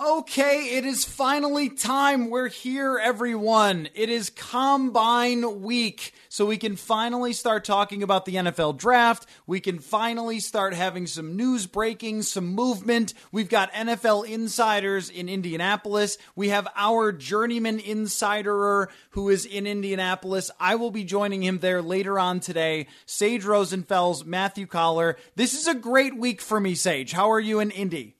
Okay, it is finally time. We're here, everyone. It is Combine Week. So we can finally start talking about the NFL draft. We can finally start having some news breaking, some movement. We've got NFL insiders in Indianapolis. We have our journeyman insiderer who is in Indianapolis. I will be joining him there later on today. Sage Rosenfels, Matthew Coller. This is a great week for me, Sage. How are you in Indy?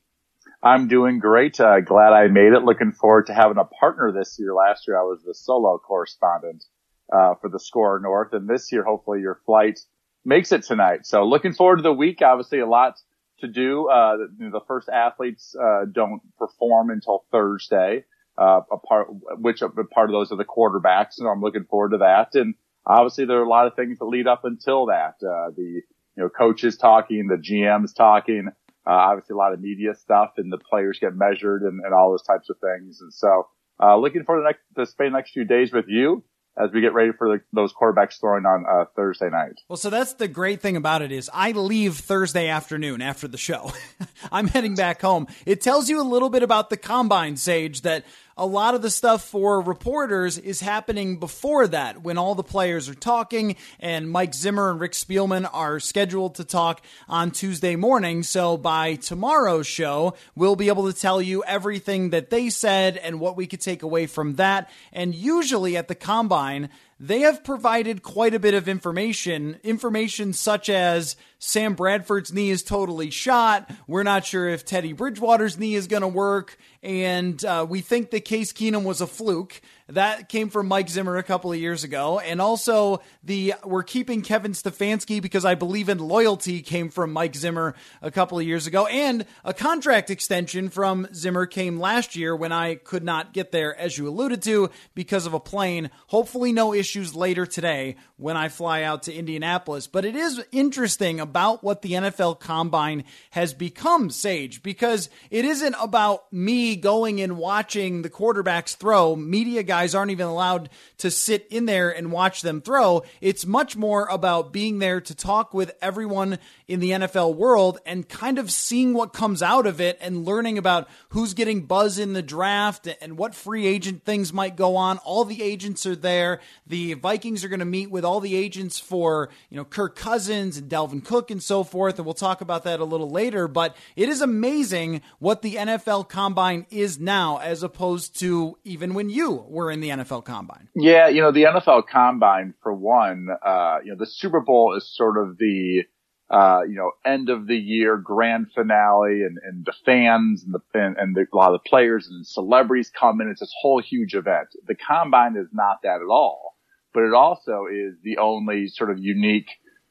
I'm doing great. Uh, glad I made it. Looking forward to having a partner this year. Last year I was the solo correspondent uh, for the SKOR North, and this year hopefully your flight makes it tonight. So looking forward to the week. Obviously a lot to do. Uh, the, the, first athletes uh, don't perform until Thursday. Uh, a part, which a part of those are the quarterbacks, so I'm looking forward to that. And obviously there are a lot of things that lead up until that. Uh, the you know coaches talking, the GMs talking. Uh, obviously a lot of media stuff and the players get measured and, and all those types of things. And so, uh, looking forward the next, to spend the next few days with you as we get ready for the, those quarterbacks throwing on uh, Thursday night. Well, so that's the great thing about it is I leave Thursday afternoon after the show. I'm heading back home. It tells you a little bit about the combine, Sage, that a lot of the stuff for reporters is happening before that when all the players are talking and Mike Zimmer and Rick Spielman are scheduled to talk on Tuesday morning. So by tomorrow's show, we'll be able to tell you everything that they said and what we could take away from that. And usually at the combine, they have provided quite a bit of information, information such as Sam Bradford's knee is totally shot. We're not sure if Teddy Bridgewater's knee is going to work. And uh, we think that Case Keenum was a fluke. That came from Mike Zimmer a couple of years ago. And also, the we're keeping Kevin Stefanski because I believe in loyalty came from Mike Zimmer a couple of years ago. And a contract extension from Zimmer came last year when I could not get there, as you alluded to, because of a plane. Hopefully, no issues later today when I fly out to Indianapolis. But it is interesting about what the NFL combine has become, Sage, because it isn't about me going and watching the quarterbacks throw. Media guys guys aren't even allowed to sit in there and watch them throw. It's much more about being there to talk with everyone in the NFL world and kind of seeing what comes out of it and learning about who's getting buzz in the draft and what free agent things might go on. All the agents are there. The Vikings are going to meet with all the agents for, you know, Kirk Cousins and Dalvin Cook and so forth. And we'll talk about that a little later. But it is amazing what the NFL combine is now as opposed to even when you were in the NFL Combine? Yeah, you know, the NFL Combine, for one, uh, you know, the Super Bowl is sort of the, uh, you know, end of the year grand finale and, and the fans and the, and, and the, a lot of the players and celebrities come in. It's this whole huge event. The Combine is not that at all, but it also is the only sort of unique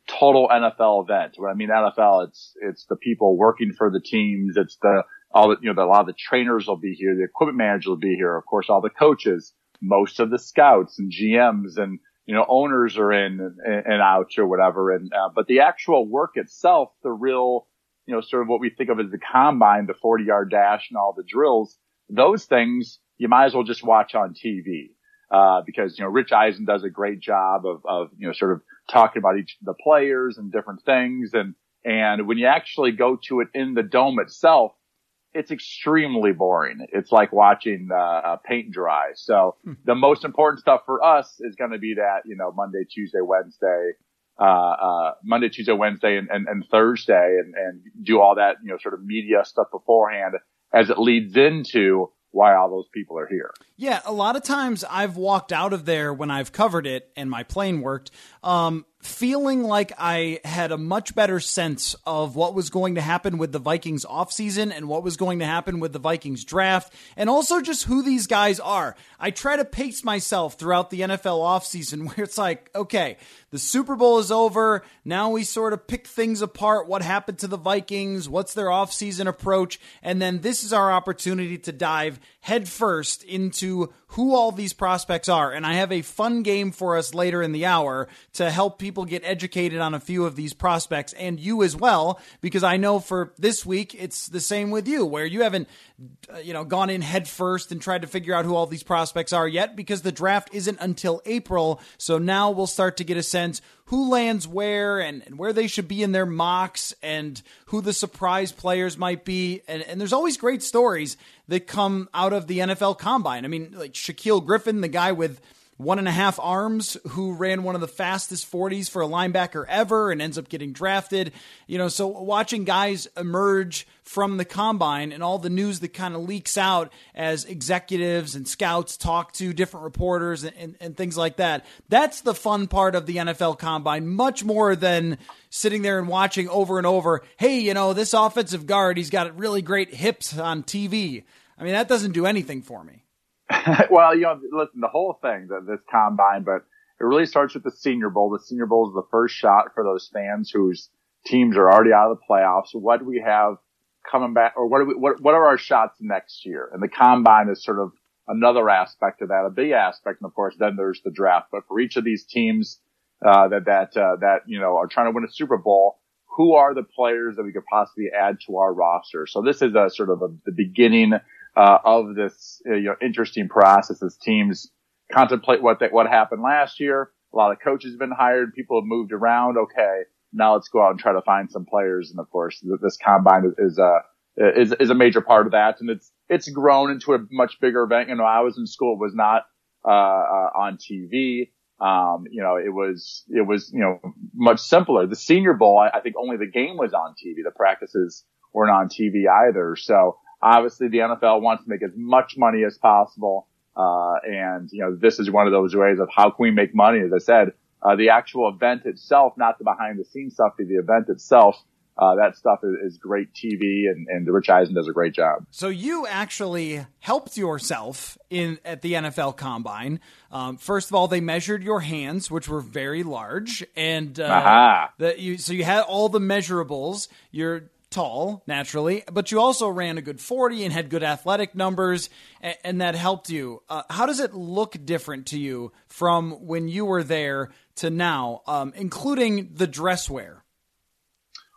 total NFL event. When I mean NFL, it's, it's the people working for the teams. It's the, all the, you know, the, a lot of the trainers will be here. The equipment manager will be here. Of course, all the coaches most of the scouts and GMs and you know owners are in and, and out or whatever. And uh, but the actual work itself, the real you know sort of what we think of as the combine, the 40 yard dash and all the drills, those things you might as well just watch on TV. Uh, because, you know, Rich Eisen does a great job of, of, you know, sort of talking about each the players and different things. And, and when you actually go to it in the dome itself, it's extremely boring. It's like watching uh, paint dry. So hmm. the most important stuff for us is going to be that you know Monday, Tuesday, Wednesday, uh, uh, Monday, Tuesday, Wednesday, and, and, and Thursday, and, and do all that you know sort of media stuff beforehand. as it leads into why all those people are here. Yeah, a lot of times I've walked out of there when I've covered it and my plane worked, um, feeling like I had a much better sense of what was going to happen with the Vikings offseason and what was going to happen with the Vikings draft, and also just who these guys are. I try to pace myself throughout the NFL offseason where it's like, okay, the Super Bowl is over. Now we sort of pick things apart. What happened to the Vikings? What's their offseason approach? And then this is our opportunity to dive headfirst into who all these prospects are. And I have a fun game for us later in the hour to help people get educated on a few of these prospects and you as well, because I know for this week, it's the same with you, where you haven't, Uh, you know, gone in head first and tried to figure out who all these prospects are yet because the draft isn't until April. So now we'll start to get a sense who lands where and, and where they should be in their mocks and who the surprise players might be. And, and there's always great stories that come out of the NFL combine. I mean, like Shaquille Griffin, the guy with one and a half arms who ran one of the fastest 40s for a linebacker ever and ends up getting drafted. You know, so watching guys emerge from the combine and all the news that kind of leaks out as executives and scouts talk to different reporters and, and, and, things like that. That's the fun part of the NFL combine, much more than sitting there and watching over and over, hey, you know, this offensive guard, he's got really great hips on TV. I mean, that doesn't do anything for me. well, you know, listen, the whole thing, the, this combine, but it really starts with the Senior Bowl. The Senior Bowl is the first shot for those fans whose teams are already out of the playoffs. What do we have coming back, or what are we, what, what are our shots next year? And the combine is sort of another aspect of that, a big aspect. And of course, then there's the draft. But for each of these teams, uh, that, that, uh, that, you know, are trying to win a Super Bowl, who are the players that we could possibly add to our roster? So this is a sort of a, the beginning uh, of this uh, you know interesting process as teams contemplate what they, what happened last year. A lot of coaches have been hired, people have moved around. Okay, now let's go out and try to find some players. And of course, this combine is, a is is a major part of that, and it's it's grown into a much bigger event. You know, I was in school, it was not uh, uh, on TV. Um, you know, it was it was you know much simpler. The Senior Bowl, I, I think only the game was on TV. The practices weren't on TV either. So Obviously, the NFL wants to make as much money as possible. Uh, and, you know, this is one of those ways of how can we make money? As I said, uh, the actual event itself, not the behind the scenes stuff, but the event itself, uh, that stuff is, is, great TV and, and Rich Eisen does a great job. So you actually helped yourself in at the NFL Combine. Um, first of all, they measured your hands, which were very large, and uh, the, you, so you had all the measurables. Your tall, naturally, but you also ran a good 40 and had good athletic numbers, and, and that helped you. Uh, how does it look different to you from when you were there to now, um, including the dress wear?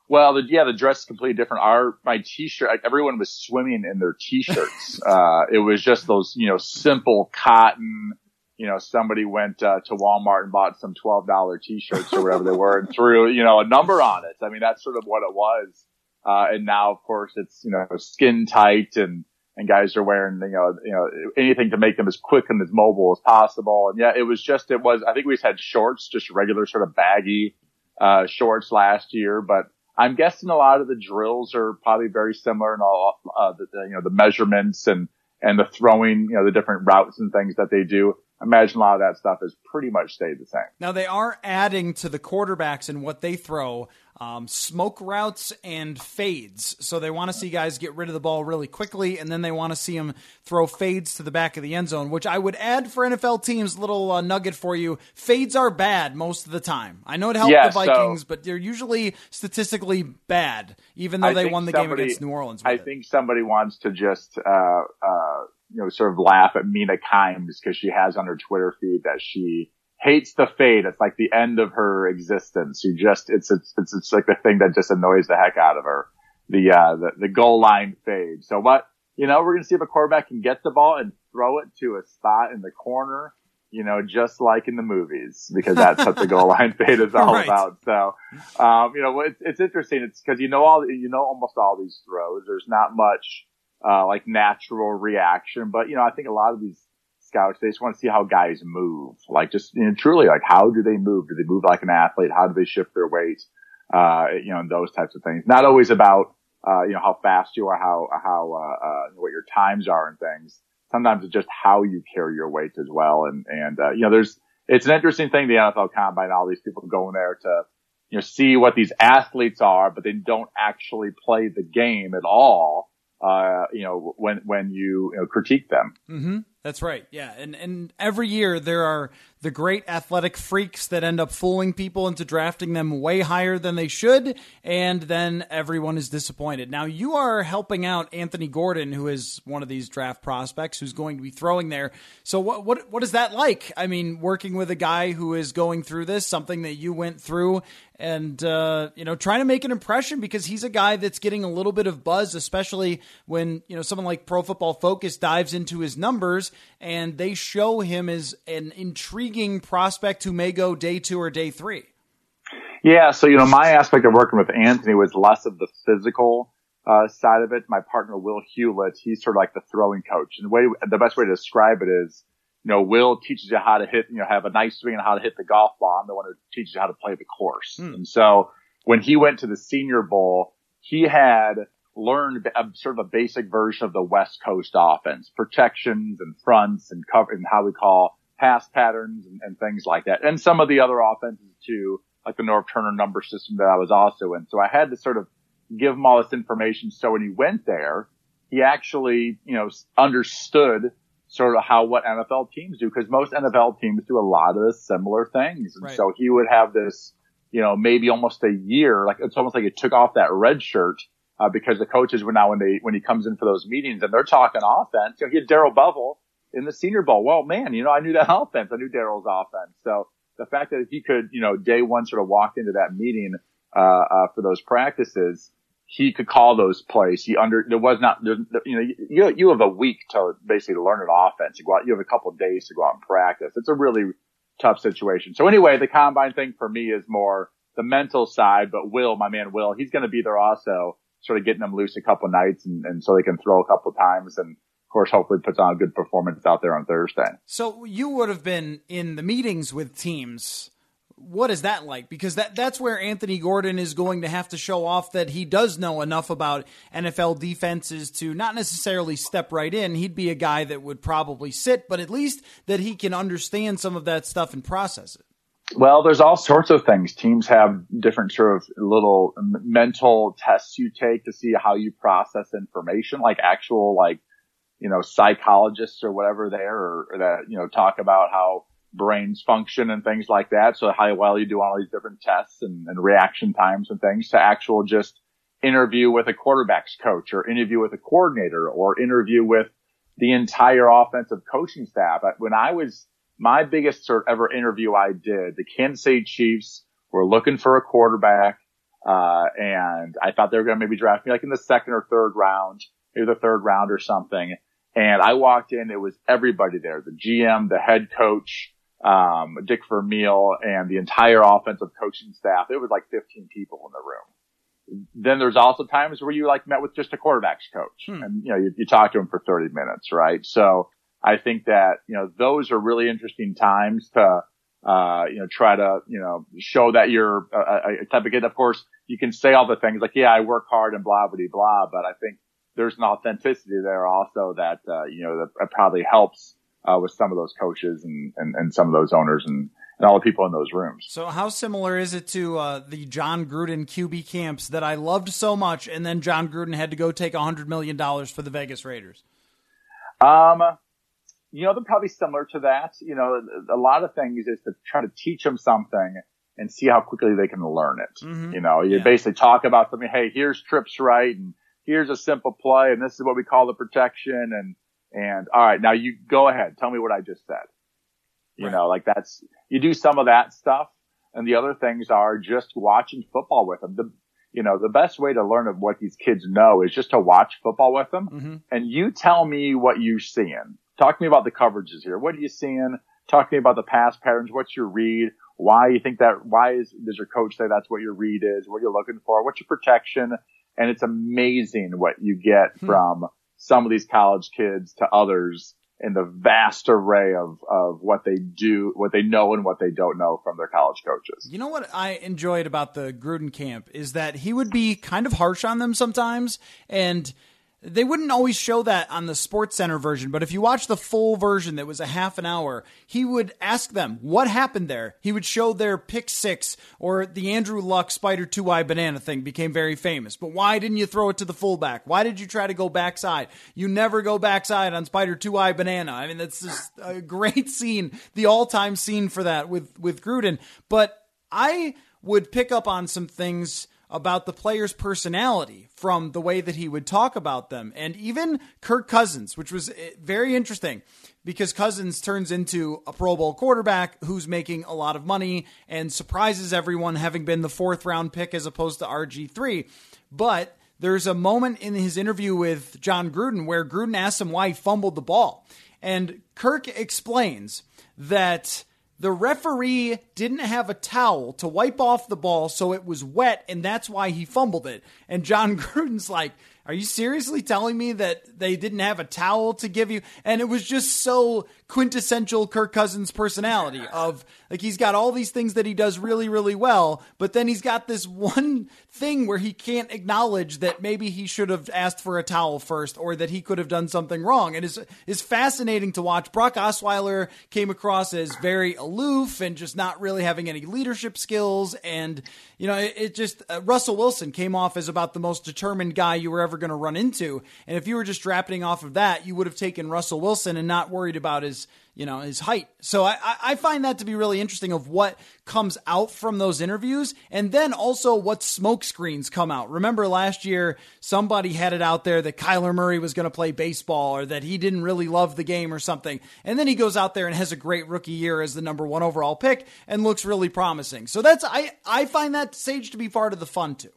Well, the, yeah, the dress is completely different. Our my t-shirt, everyone was swimming in their t-shirts. uh, it was just those, you know, simple cotton. You know, somebody went uh, to Walmart and bought some twelve dollar t-shirts or whatever they were, and threw you know a number on it. I mean, that's sort of what it was. Uh, and now, of course, it's, you know, skin tight and, and guys are wearing, you know, you know, anything to make them as quick and as mobile as possible. And yeah, it was just, it was, I think we just had shorts, just regular sort of baggy, uh, shorts last year, but I'm guessing a lot of the drills are probably very similar and all, uh, the, the, you know, the measurements and, and the throwing, you know, the different routes and things that they do imagine a lot of that stuff has pretty much stayed the same. Now they are adding to the quarterbacks and what they throw um, smoke routes and fades. So they want to see guys get rid of the ball really quickly, and then they want to see them throw fades to the back of the end zone. Which I would add for NFL teams. Little uh, nugget for you: fades are bad most of the time. I know it helped yeah, the Vikings, so but they're usually statistically bad, even though I they won the somebody, game against New Orleans. I it. think somebody wants to just. Uh, uh, you know, sort of laugh at Mina Kimes because she has on her Twitter feed that she hates the fade. It's like the end of her existence. You just, it's, it's, it's, it's like the thing that just annoys the heck out of her. The, uh, the, the goal line fade. So what, you know, we're going to see if a quarterback can get the ball and throw it to a spot in the corner, you know, just like in the movies, because that's what the goal line fade is all right. about. So, um, you know, it's, it's interesting. It's because you know all, you know, almost all these throws. There's not much, uh, like natural reaction. But, you know, I think a lot of these scouts, they just want to see how guys move. Like just, you know, truly like how do they move? Do they move like an athlete? How do they shift their weight? Uh, you know, and those types of things. Not always about, uh, you know, how fast you are, how, how, uh, uh, what your times are and things. Sometimes it's just how you carry your weight as well. And, and, uh, you know, there's, it's an interesting thing, the NFL combine, all these people going there to, you know, see what these athletes are, but they don't actually play the game at all. Uh, you know, when, when you, you know, critique them. Mm-hmm. That's right. Yeah. And and every year there are the great athletic freaks that end up fooling people into drafting them way higher than they should, and then everyone is disappointed. Now you are helping out Anthony Gordon, who is one of these draft prospects who's going to be throwing there. So what what what is that like? I mean, working with a guy who is going through this, something that you went through, and uh, you know, trying to make an impression because he's a guy that's getting a little bit of buzz, especially when you know someone like Pro Football Focus dives into his numbers and they show him as an intriguing prospect who may go day two or day three. Yeah, so you know, my aspect of working with Anthony was less of the physical uh, side of it. My partner Will Hewlett, he's sort of like the throwing coach, and the way the best way to describe it is, you know, Will teaches you how to hit, you know, have a nice swing and how to hit the golf ball. I'm the one who teaches you how to play the course. Hmm. And so when he went to the Senior Bowl, he had learned a, sort of a basic version of the West Coast offense, protections and fronts and cover and how we call pass patterns and, and, things like that. And some of the other offenses too, like the Norv Turner number system that I was also in. So I had to sort of give him all this information. So when he went there, he actually, you know, understood sort of how what NFL teams do because most NFL teams do a lot of similar things. And right. so he would have this, you know, maybe almost a year, like it's almost like he took off that red shirt uh, because the coaches were now when they when he comes in for those meetings and they're talking offense. You know, he had Darrell Bevell in the Senior Bowl. Well, man, you know, I knew that offense. I knew Darrell's offense. So the fact that he could, you know, day one sort of walk into that meeting uh, uh, for those practices, he could call those plays. He under there was not there, you know you you have a week to basically learn an offense. You go out, you have a couple days to go out and practice. It's a really tough situation. So anyway, the combine thing for me is more the mental side. But Will, my man Will, he's going to be there also sort of getting them loose a couple nights and, and so they can throw a couple times and of course hopefully puts on a good performance out there on Thursday. So you would have been in the meetings with teams. What is that like? Because that that's where Anthony Gordon is going to have to show off that he does know enough about NFL defenses to not necessarily step right in. He'd be a guy that would probably sit, but at least that he can understand some of that stuff and process it. Well, there's all sorts of things. Teams have different sort of little mental tests you take to see how you process information, like actual, like, you know, psychologists or whatever there or, or that, you know, talk about how brains function and things like that. So how well you do all these different tests and, and reaction times and things to actual just interview with a quarterback's coach or interview with a coordinator or interview with the entire offensive coaching staff. When I was, my biggest sort of ever interview I did, the Kansas City Chiefs were looking for a quarterback. Uh, and I thought they were going to maybe draft me like in the second or third round, maybe the third round or something. And I walked in, it was everybody there, the GM, the head coach, um, Dick Vermeil and the entire offensive coaching staff. It was like 15 people in the room. Then there's also times where you like met with just a quarterbacks coach hmm. and, you know, you, you talk to him for 30 minutes, right? So, I think that, you know, those are really interesting times to, uh, you know, try to, you know, show that you're a, a type of kid. Of course, you can say all the things like, yeah, I work hard and blah, blah, blah, but I think there's an authenticity there also that, uh, you know, that probably helps, uh, with some of those coaches and, and, and some of those owners and, and all the people in those rooms. So, how similar is it to uh, the Jon Gruden QB camps that I loved so much, and then Jon Gruden had to go take a hundred million dollars for the Vegas Raiders? Um, you know, they're probably similar to that. You know, a lot of things is to try to teach them something and see how quickly they can learn it. Mm-hmm. You know, you yeah. basically talk about something. Hey, here's trips right, and here's a simple play, and this is what we call the protection, and and all right, now you go ahead, tell me what I just said. You right. know, like that's you do some of that stuff, and the other things are just watching football with them. The you know, the best way to learn of what these kids know is just to watch football with them, mm-hmm. and you tell me what you're seeing Talk to me about the coverages here. What are you seeing? Talk to me about the pass patterns. What's your read? Why you think that? Why is does your coach say that's what your read is? What you're looking for? What's your protection? And it's amazing what you get hmm. from some of these college kids to others in the vast array of, of what they do, what they know and what they don't know from their college coaches. You know what I enjoyed about the Gruden camp is that he would be kind of harsh on them sometimes and they wouldn't always show that on the Sports Center version, but if you watch the full version that was a half an hour, he would ask them what happened there. He would show their pick six or the Andrew Luck Spider two Y banana thing became very famous. But why didn't you throw it to the fullback? Why did you try to go backside? You never go backside on Spider two Y banana. I mean, that's just a great scene, the all time scene for that with with Gruden. But I would pick up on some things about the player's personality from the way that he would talk about them. And even Kirk Cousins, which was eh, very interesting because Cousins turns into a Pro Bowl quarterback who's making a lot of money and surprises everyone having been the fourth round pick as opposed to RG3. But there's a moment in his interview with Jon Gruden where Gruden asks him why he fumbled the ball. And Kirk explains that the referee didn't have a towel to wipe off the ball, so it was wet, and that's why he fumbled it. And Jon Gruden's like, Are you seriously telling me that they didn't have a towel to give you? And it was just so quintessential Kirk Cousins personality of like he's got all these things that he does really, really well, but then he's got this one thing where he can't acknowledge that maybe he should have asked for a towel first or that he could have done something wrong. And it's, it's fascinating to watch. Brock Osweiler came across as very aloof and just not really having any leadership skills. And, you know, it, it just, uh, Russell Wilson came off as about the most determined guy you were ever going to run into. And if you were just drafting off of that, you would have taken Russell Wilson and not worried about his you know, his height. So I, I find that to be really interesting of what comes out from those interviews and then also what smoke screens come out. Remember last year, somebody had it out there that Kyler Murray was going to play baseball or that he didn't really love the game or something. And then he goes out there and has a great rookie year as the number one overall pick and looks really promising. So that's, I, I find that Sage to be part of the fun too.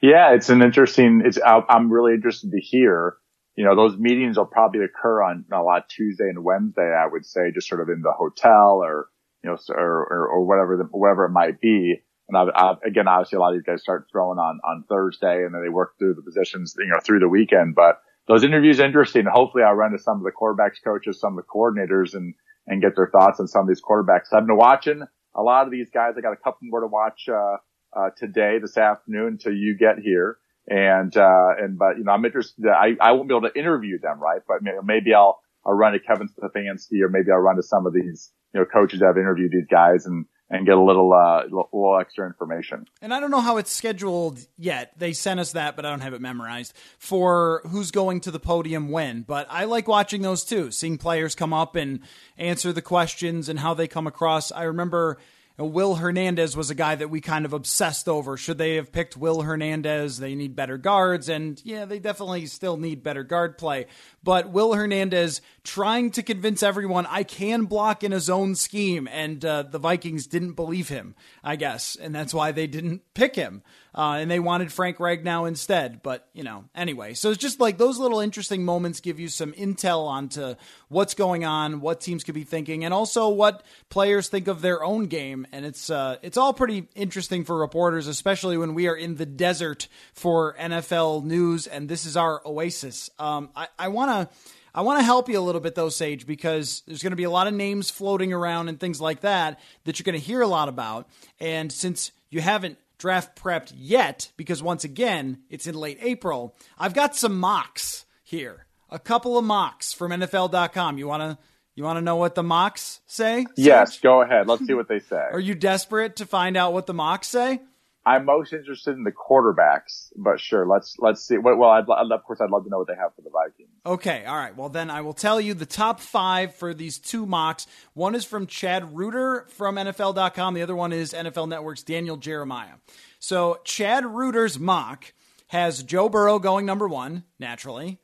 Yeah, it's an interesting, it's, I'm really interested to hear you know, those meetings will probably occur on a lot Tuesday and Wednesday, I would say, just sort of in the hotel or, you know, or, or, or whatever, the, whatever it might be. And I, I, again, obviously a lot of these guys start throwing on, on Thursday and then they work through the positions, you know, through the weekend. But those interviews are interesting. Hopefully I'll run to some of the quarterbacks coaches, some of the coordinators and, and get their thoughts on some of these quarterbacks. I've been watching a lot of these guys. I got a couple more to watch, uh, uh, today, this afternoon until you get here. And, uh, and, but, you know, I'm interested. I, I won't be able to interview them, right? But maybe I'll, I'll run to Kevin Stefanski or maybe I'll run to some of these, you know, coaches that have interviewed these guys and, and get a little, uh, little extra information. And I don't know how it's scheduled yet. They sent us that, but I don't have it memorized for who's going to the podium when. But I like watching those too, seeing players come up and answer the questions and how they come across. I remember Will Hernandez was a guy that we kind of obsessed over. Should they have picked Will Hernandez? They need better guards, and yeah, they definitely still need better guard play. But Will Hernandez trying to convince everyone I can block in a zone scheme, and uh, the Vikings didn't believe him, I guess, and that's why they didn't pick him. Uh, and they wanted Frank Ragnow instead. But, you know, anyway. So it's just like those little interesting moments give you some intel onto what's going on, what teams could be thinking, and also what players think of their own game. And it's uh, it's all pretty interesting for reporters, especially when we are in the desert for NFL news, and this is our oasis. Um, I, I want to. I want to help you a little bit though, Sage, because there's going to be a lot of names floating around and things like that that you're going to hear a lot about. And since you haven't draft prepped yet because once again, it's in late April. I've got some mocks here. A couple of mocks from NFL.com. You want to you want to know what the mocks say? Yes, go ahead. Let's see what they say. Are you desperate to find out what the mocks say? I'm most interested in the quarterbacks, but sure, let's let's see. Well, I'd, I'd, of course, I'd love to know what they have for the Vikings. Okay, all right. Well, then I will tell you the top five for these two mocks. One is from Chad Reuter from NFL.com. The other one is NFL Network's Daniel Jeremiah. So Chad Reuter's mock has Joe Burrow going number one, naturally.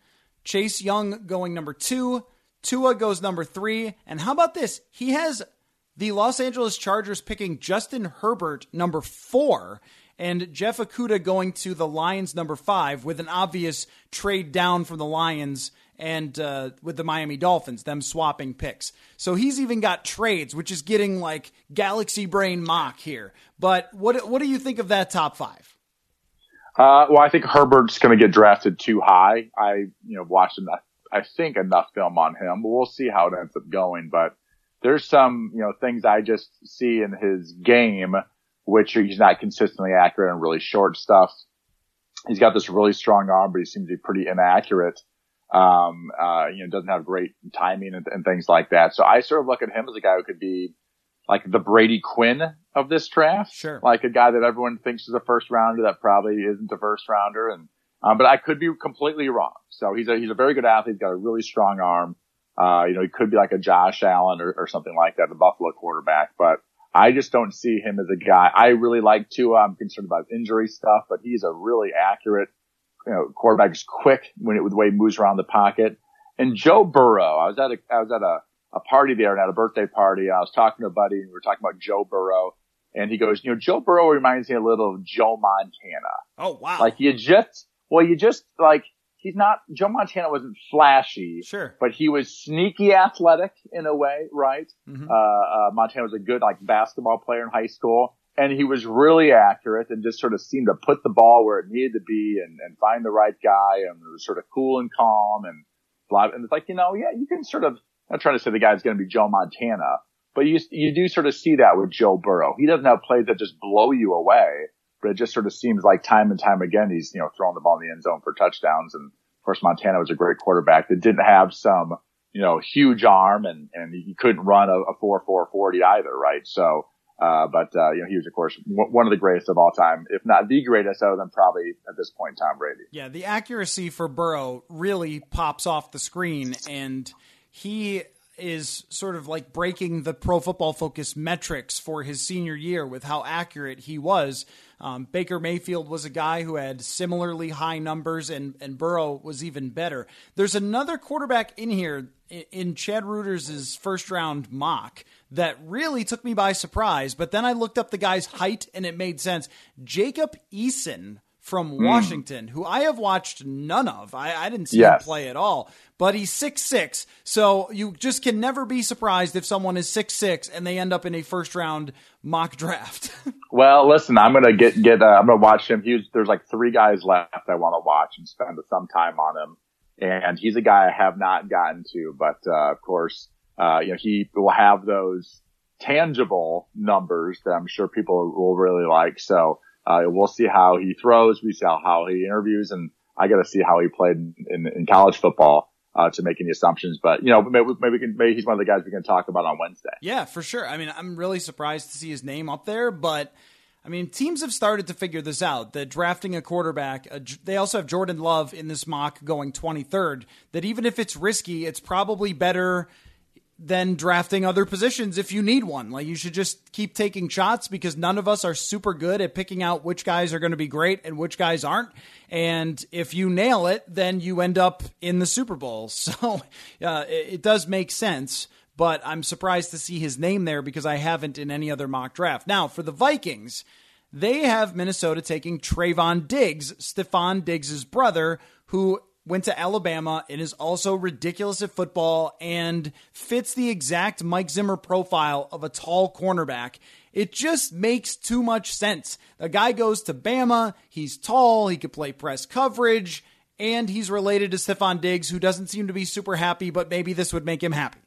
Chase Young going number two. Tua goes number three. And how about this? He has the Los Angeles Chargers picking Justin Herbert number four and Jeff Okudah going to the Lions number five with an obvious trade down from the Lions and uh, with the Miami Dolphins, them swapping picks. So he's even got trades, which is getting like galaxy brain mock here. But what what do you think of that top five? Uh, well, I think Herbert's going to get drafted too high. I you know watched enough, I think, enough film on him. We'll see how it ends up going, but there's some, you know, things I just see in his game, which he's not consistently accurate and really short stuff. He's got this really strong arm, but he seems to be pretty inaccurate. Um, uh, you know, doesn't have great timing and, and things like that. So I sort of look at him as a guy who could be like the Brady Quinn of this draft. Sure. Like a guy that everyone thinks is a first rounder that probably isn't a first rounder. And, um, but I could be completely wrong. So he's a, he's a very good athlete. He's got a really strong arm. Uh, you know, he could be like a Josh Allen or, or something like that, the Buffalo quarterback, but I just don't see him as a guy. I really like Tua. I'm concerned about injury stuff, but he's a really accurate, you know, quarterback is quick when it, with the way he moves around the pocket. And Joe Burrow, I was at a, I was at a, a party there and at a birthday party. I was talking to a buddy and we were talking about Joe Burrow and he goes, you know, Joe Burrow reminds me a little of Joe Montana. Oh, wow. Like you just, well, you just like, he's not, Joe Montana wasn't flashy. Sure. But he was sneaky athletic in a way, right? Mhm. Uh, uh, Montana was a good like basketball player in high school and he was really accurate and just sort of seemed to put the ball where it needed to be and, and find the right guy and it was sort of cool and calm and blah. And it's like, you know, yeah, you can sort of, I'm not trying to say the guy's going to be Joe Montana, but you, you do sort of see that with Joe Burrow. He doesn't have plays that just blow you away, but it just sort of seems like time and time again, he's, you know, throwing the ball in the end zone for touchdowns. And of course, Montana was a great quarterback that didn't have some, you know, huge arm and, and he couldn't run a, a 4 4 40 either, right? So, uh, but, uh, you know, he was, of course, w- one of the greatest of all time, if not the greatest, other than probably at this point, Tom Brady. Yeah, the accuracy for Burrow really pops off the screen, and he is sort of like breaking the pro football focus metrics for his senior year with how accurate he was. Um, Baker Mayfield was a guy who had similarly high numbers, and, and Burrow was even better. There's another quarterback in here in, in Chad Reuter's first round mock that really took me by surprise, but then I looked up the guy's height and it made sense. Jacob Eason from Washington, who I have watched none of. I, I didn't see Yes. him play at all, but he's six six. So you just can never be surprised if someone is six six and they end up in a first round mock draft. Well, listen, I'm gonna get get. Uh, I'm gonna watch him. He there's like three guys left I want to watch and spend some time on him. And he's a guy I have not gotten to, but uh, of course, uh, you know, he will have those tangible numbers that I'm sure people will really like. So uh, we'll see how he throws. We see how, he interviews, and I got to see how he played in, in, in college football uh, to make any assumptions. But you know, maybe, maybe, we can, maybe he's one of the guys we can talk about on Wednesday. Yeah, for sure. I mean, I'm really surprised to see his name up there, but I mean, teams have started to figure this out. That drafting a quarterback, uh, they also have Jordan Love in this mock going 23rd. That even if it's risky, it's probably better than drafting other positions if you need one. Like you should just keep taking shots because none of us are super good at picking out which guys are going to be great and which guys aren't. And if you nail it, then you end up in the Super Bowl. So uh, it, it does make sense. But I'm surprised to see his name there because I haven't in any other mock draft. Now for the Vikings, they have Minnesota taking Trevon Diggs, Stefon Diggs' brother, who went to Alabama and is also ridiculous at football and fits the exact Mike Zimmer profile of a tall cornerback. It just makes too much sense. The guy goes to Bama, he's tall, he could play press coverage, and he's related to Stefon Diggs, who doesn't seem to be super happy, but maybe this would make him happy.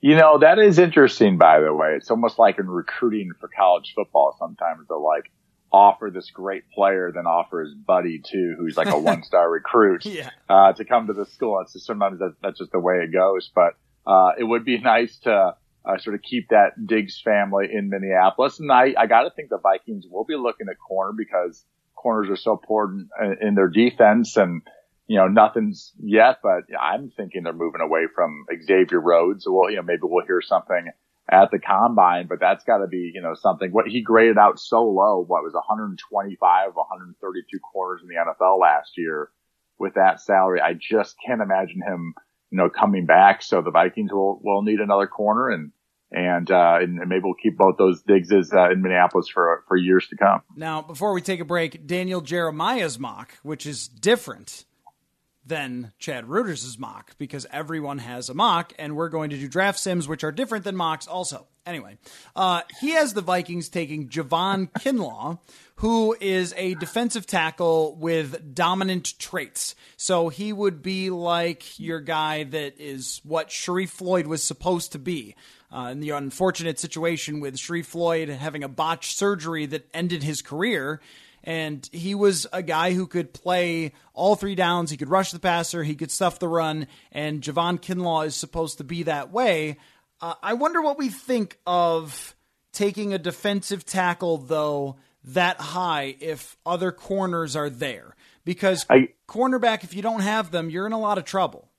You know, that is interesting, by the way. It's almost like in recruiting for college football. Sometimes They're like offer this great player, then offer his buddy too, who's like a one star recruit, Yeah. uh, to come to the school. It's just sometimes that, that's just the way it goes. But, uh, it would be nice to, uh, sort of keep that Diggs family in Minneapolis. And I, I gotta think the Vikings will be looking at corner because corners are so important in, in their defense and, you know, nothing's yet, but I'm thinking they're moving away from Xavier Rhodes. Well, you know, maybe we'll hear something at the combine, but that's got to be, you know, something. What he graded out so low, what was 125, 132 corners in the NFL last year with that salary. I just can't imagine him, you know, coming back. So the Vikings will, will need another corner and, and, uh, and, maybe we'll keep both those Diggses uh, in Minneapolis for, for years to come. Now, before we take a break, Daniel Jeremiah's mock, which is different. Than Chad Reuter's mock because everyone has a mock, and we're going to do draft sims, which are different than mocks also. Anyway, uh, he has the Vikings taking Javon Kinlaw, who is a defensive tackle with dominant traits. So he would be like your guy that is what Sharrif Floyd was supposed to be. Uh, in the unfortunate situation with Sharrif Floyd having a botched surgery that ended his career. And he was a guy who could play all three downs. He could rush the passer, he could stuff the run, and Javon Kinlaw is supposed to be that way. Uh, I wonder what we think of taking a defensive tackle, though, that high if other corners are there. Because I, cornerback, if you don't have them, you're in a lot of trouble.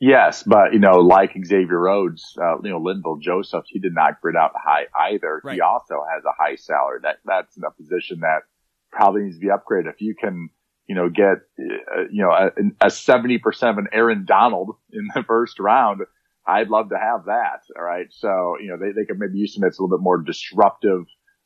Yes, but you know, like Xavier Rhodes, uh, you know, Linval Joseph, he did not grid out high either. Right. He also has a high salary. That that's in a position that probably needs to be upgraded. If you can, you know, get, uh, you know, a, 70% of an Aaron Donald in the first round, I'd love to have that. All right. So, you know, they, they could maybe use him as a little bit more disruptive,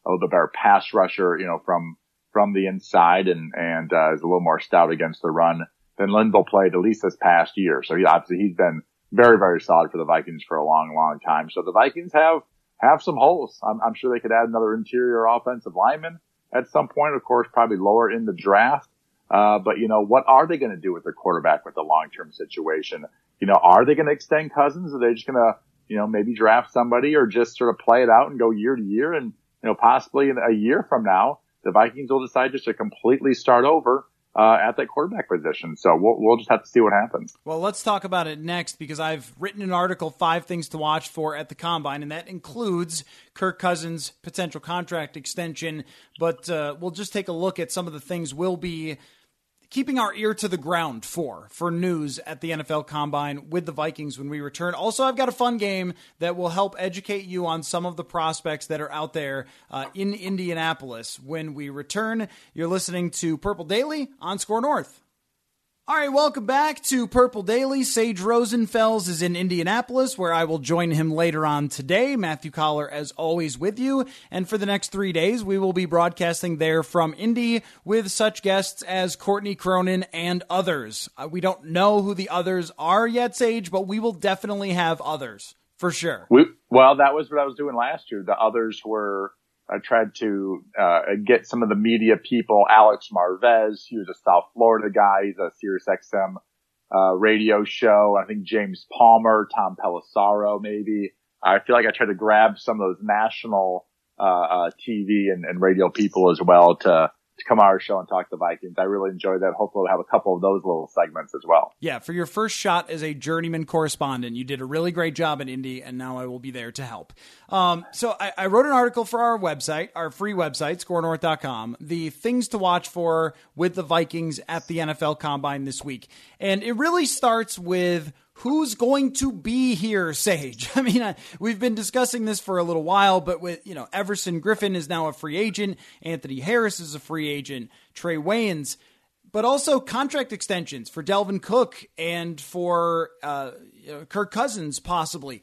a little bit better pass rusher, you know, from, from the inside and, and, uh, is a little more stout against the run than Linval played at least this past year. So he obviously he's been very, very solid for the Vikings for a long, long time. So the Vikings have, have some holes. I'm, I'm sure they could add another interior offensive lineman at some point, of course, probably lower in the draft. Uh, but you know, what are they going to do with their quarterback with the long-term situation? You know, are they going to extend Cousins? Are they just going to, you know, maybe draft somebody or just sort of play it out and go year to year? And, you know, possibly in a year from now, the Vikings will decide just to completely start over uh, at that quarterback position. So we'll, we'll just have to see what happens. Well, let's talk about it next because I've written an article, Five Things to Watch for at the Combine, and that includes Kirk Cousins' potential contract extension. But uh, we'll just take a look at some of the things we'll be keeping our ear to the ground for for news at the NFL Combine with the Vikings when we return. Also, I've got a fun game that will help educate you on some of the prospects that are out there uh, in Indianapolis when we return. You're listening to Purple Daily on SKOR North. All right, welcome back to Purple Daily. Sage Rosenfels is in Indianapolis, where I will join him later on today. Matthew Coller, as always, with you. And for the next three days, we will be broadcasting there from Indy with such guests as Courtney Cronin and others. Uh, we don't know who the others are yet, Sage, but we will definitely have others for sure. We, well, that was what I was doing last year. The others were I tried to uh, get some of the media people. Alex Marvez, he was a South Florida guy. He's a Sirius XM uh, radio show. I think James Palmer, Tom Pelissero, maybe. I feel like I tried to grab some of those national uh, uh TV and, and radio people as well to to come on our show and talk to the Vikings. I really enjoyed that. Hopefully, we'll have a couple of those little segments as well. Yeah, for your first shot as a journeyman correspondent, you did a really great job in Indy, and now I will be there to help. Um, so I, I, wrote an article for our website, our free website, skornorth.com, the things to watch for with the Vikings at the NFL Combine this week. And it really starts with who's going to be here, Sage? I mean, I, we've been discussing this for a little while, but with, you know, Everson Griffen is now a free agent. Anthony Harris is a free agent. Trae Waynes, but also contract extensions for Dalvin Cook and for uh, Kirk Cousins, possibly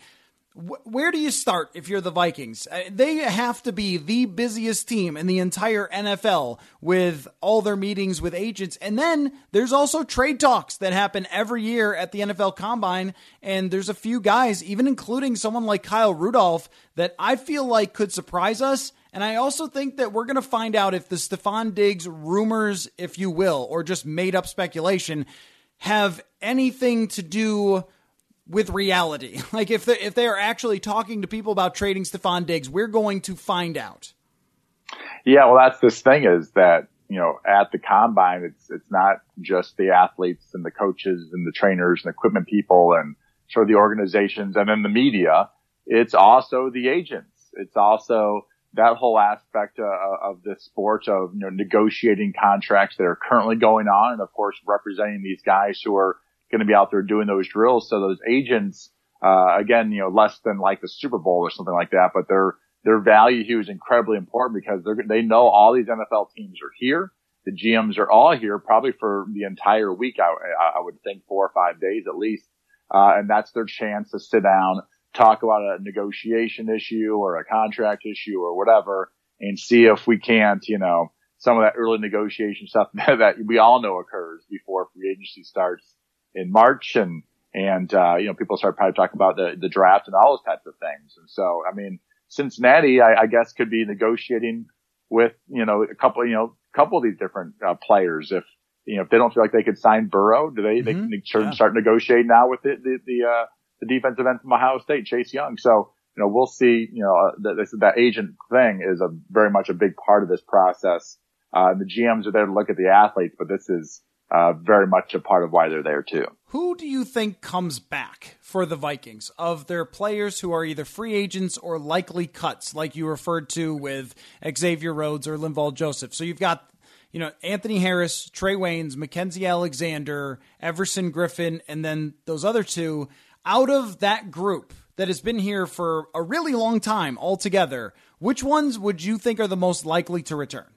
where do you start if you're the Vikings? Uh, they have to be the busiest team in the entire NFL with all their meetings with agents. And then there's also trade talks that happen every year at the NFL Combine. And there's a few guys, even including someone like Kyle Rudolph, that I feel like could surprise us. And I also think that we're going to find out if the Stefon Diggs rumors, if you will, or just made up speculation, have anything to do with reality. Like if they if they are actually talking to people about trading Stefon Diggs, we're going to find out. Yeah, well, that's this thing is that you know at the combine, it's it's not just the athletes and the coaches and the trainers and equipment people and sort of the organizations and then the media. It's also the agents. It's also that whole aspect uh, of the sport of you know negotiating contracts that are currently going on, and of course representing these guys who are going to be out there doing those drills. So those agents, uh, again, you know, less than like the Super Bowl or something like that, but their, their value here is incredibly important because they know all these NFL teams are here. The GMs are all here probably for the entire week. I, I would think four or five days at least. Uh, and that's their chance to sit down, talk about a negotiation issue or a contract issue or whatever and see if we can't, you know, some of that early negotiation stuff that we all know occurs before free agency starts in March and, and, uh, you know, people start probably talking about the, the draft and all those types of things. And so, I mean, Cincinnati, I, I guess could be negotiating with, you know, a couple, you know, a couple of these different uh, players. If, you know, if they don't feel like they could sign Burrow, do they, mm-hmm. they can yeah. start negotiating now with the, the, the, uh, the defensive end from Ohio State, Chase Young. So, you know, we'll see, you know, uh, that, that agent thing is a very much a big part of this process. Uh, the GMs are there to look at the athletes, but this is, uh, very much a part of why they're there too. Who do you think comes back for the Vikings of their players who are either free agents or likely cuts, like you referred to with Xavier Rhodes or Linval Joseph? So you've got, you know, Anthony Harris, Trae Waynes, Mackensie Alexander, Everson Griffen, and then those other two. Out of that group that has been here for a really long time altogether, which ones would you think are the most likely to return?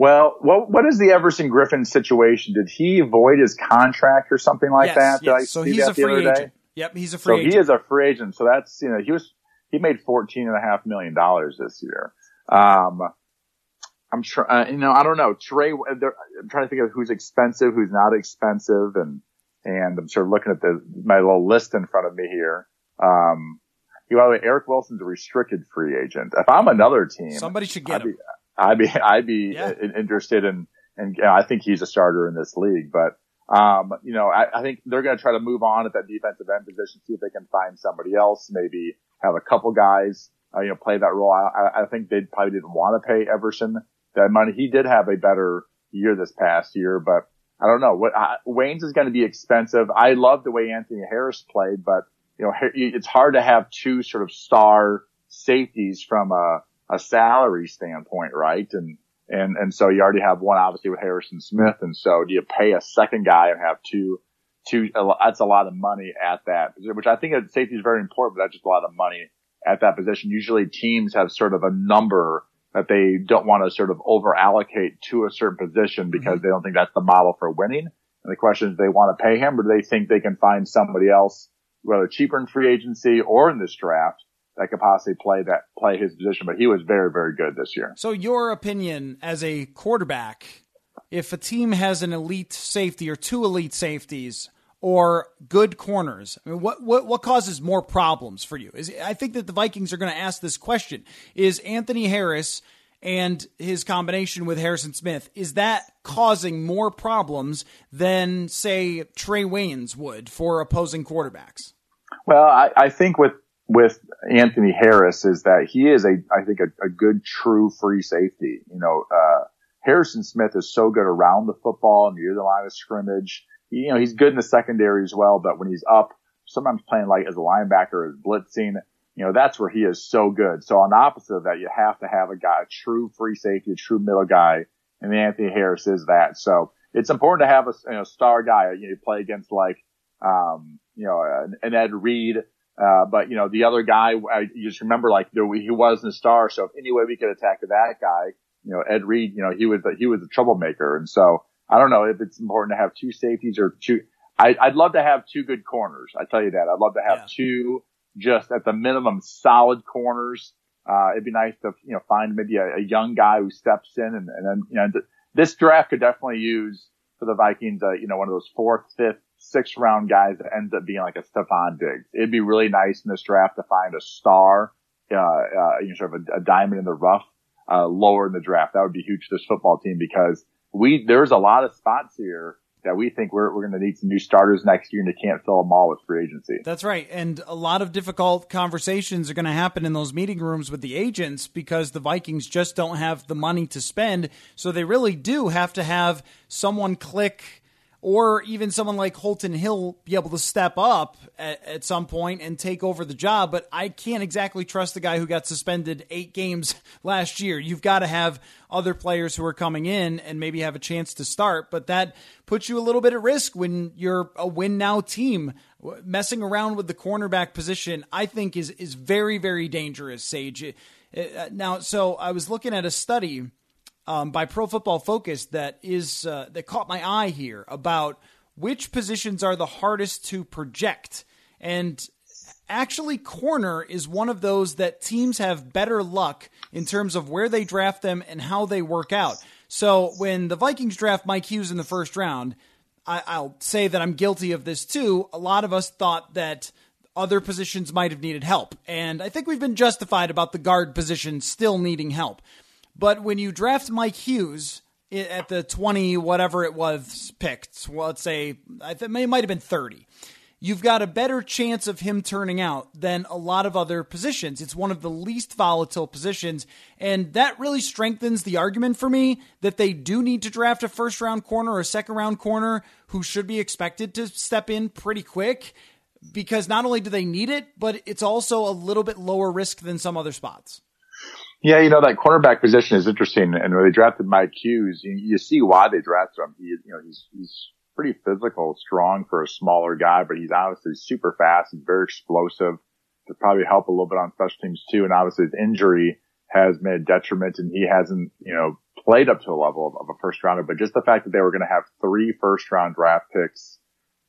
Well, what what is the Everson Griffen situation? Did he void his contract or something like yes, that? Yes. so he's a free agent. Day? Yep, he's a free so agent. he is a free agent. So that's you know he was he made fourteen and a half million dollars this year. Um, I'm sure uh, you know I don't know Trae. I'm trying to think of who's expensive, who's not expensive, and and I'm sort of looking at the my little list in front of me here. Um, you know, Eric Wilson's a restricted free agent. If I'm another team, somebody should get I'd him. Be, I'd be, I'd be yeah. interested in, and I think he's a starter in this league, but, um, you know, I, I think they're going to try to move on at that defensive end position, see if they can find somebody else, maybe have a couple guys, uh, you know, play that role. I, I think they probably didn't want to pay Everson that money. He did have a better year this past year, but I don't know what uh, Waynes is going to be expensive. I love the way Anthony Harris played, but you know, it's hard to have two sort of star safeties from a, a salary standpoint, right? And, and, and so you already have one obviously with Harrison Smith. And so do you pay a second guy and have two, two, that's a lot of money at that which I think safety is very important, but that's just a lot of money at that position. Usually teams have sort of a number that they don't want to sort of over allocate to a certain position because mm-hmm. they don't think that's the model for winning. And the question is, do they want to pay him or do they think they can find somebody else, whether cheaper in free agency or in this draft, that could possibly play that play his position, but he was very, very good this year. So your opinion as a quarterback, if a team has an elite safety or two elite safeties or good corners, I mean, what what what causes more problems for you? Is I think that the Vikings are going to ask this question: Is Anthony Harris and his combination with Harrison Smith is that causing more problems than say Trae Waynes would for opposing quarterbacks? Well, I, I think with with Anthony Harris is that he is a, I think a, a good true free safety. You know, uh, Harrison Smith is so good around the football and near the line of scrimmage. You know, he's good in the secondary as well, but when he's up, sometimes playing like as a linebacker, as blitzing, you know, that's where he is so good. So on the opposite of that, you have to have a guy, a true free safety, a true middle guy, and Anthony Harris is that. So it's important to have a you know, star guy. You, know, play against like, um, you know, an, an Ed Reed, uh, but you know, the other guy, I you just remember like there, he wasn't a star. So if any way we could attack that guy, you know, Ed Reed, you know, he was, he was a troublemaker. And so I don't know if it's important to have two safeties or two. I, would love to have two good corners. I tell you that. I'd love to have yeah. two just at the minimum solid corners. Uh, it'd be nice to, you know, find maybe a, a young guy who steps in and, and then, you know, th- this draft could definitely use for the Vikings, uh, you know, one of those fourth, fifth, sixth round guys that ends up being like a Stefon Diggs. It'd be really nice in this draft to find a star, uh, uh, you know, sort of a, a diamond in the rough, uh, lower in the draft. That would be huge for this football team because we, there's a lot of spots here that we think we're, we're going to need some new starters next year and they can't fill them all with free agency. That's right. And a lot of difficult conversations are going to happen in those meeting rooms with the agents because the Vikings just don't have the money to spend. So they really do have to have someone click or even someone like Holton Hill be able to step up at, at, some point and take over the job. But I can't exactly trust the guy who got suspended eight games last year. You've got to have other players who are coming in and maybe have a chance to start. But that puts you a little bit at risk when you're a win now team. Messing around with the cornerback position, I think, is is very very dangerous. Sage. Uh, now, so I was looking at a study um, by Pro Football Focus that is uh, that caught my eye here about which positions are the hardest to project. And actually corner is one of those that teams have better luck in terms of where they draft them and how they work out. So when the Vikings draft Mike Hughes in the first round, I, will say that I'm guilty of this too. A lot of us thought that other positions might have needed help. And I think we've been justified about the guard position still needing help. But when you draft Mike Hughes at the 20, whatever it was picked, well, let's say, it might have been 30 you've got a better chance of him turning out than a lot of other positions. It's one of the least volatile positions. And that really strengthens the argument for me that they do need to draft a first round corner or a second round corner who should be expected to step in pretty quick because not only do they need it, but it's also a little bit lower risk than some other spots. Yeah, you know that cornerback position is interesting, and when they drafted Mike Hughes, you, you see why they drafted him. He, you know, he's he's pretty physical, strong for a smaller guy, but he's obviously super fast and very explosive. To probably help a little bit on special teams too, and obviously his injury has made a detriment, and he hasn't, you know, played up to a level of, of a first rounder. But just the fact that they were going to have three first round draft picks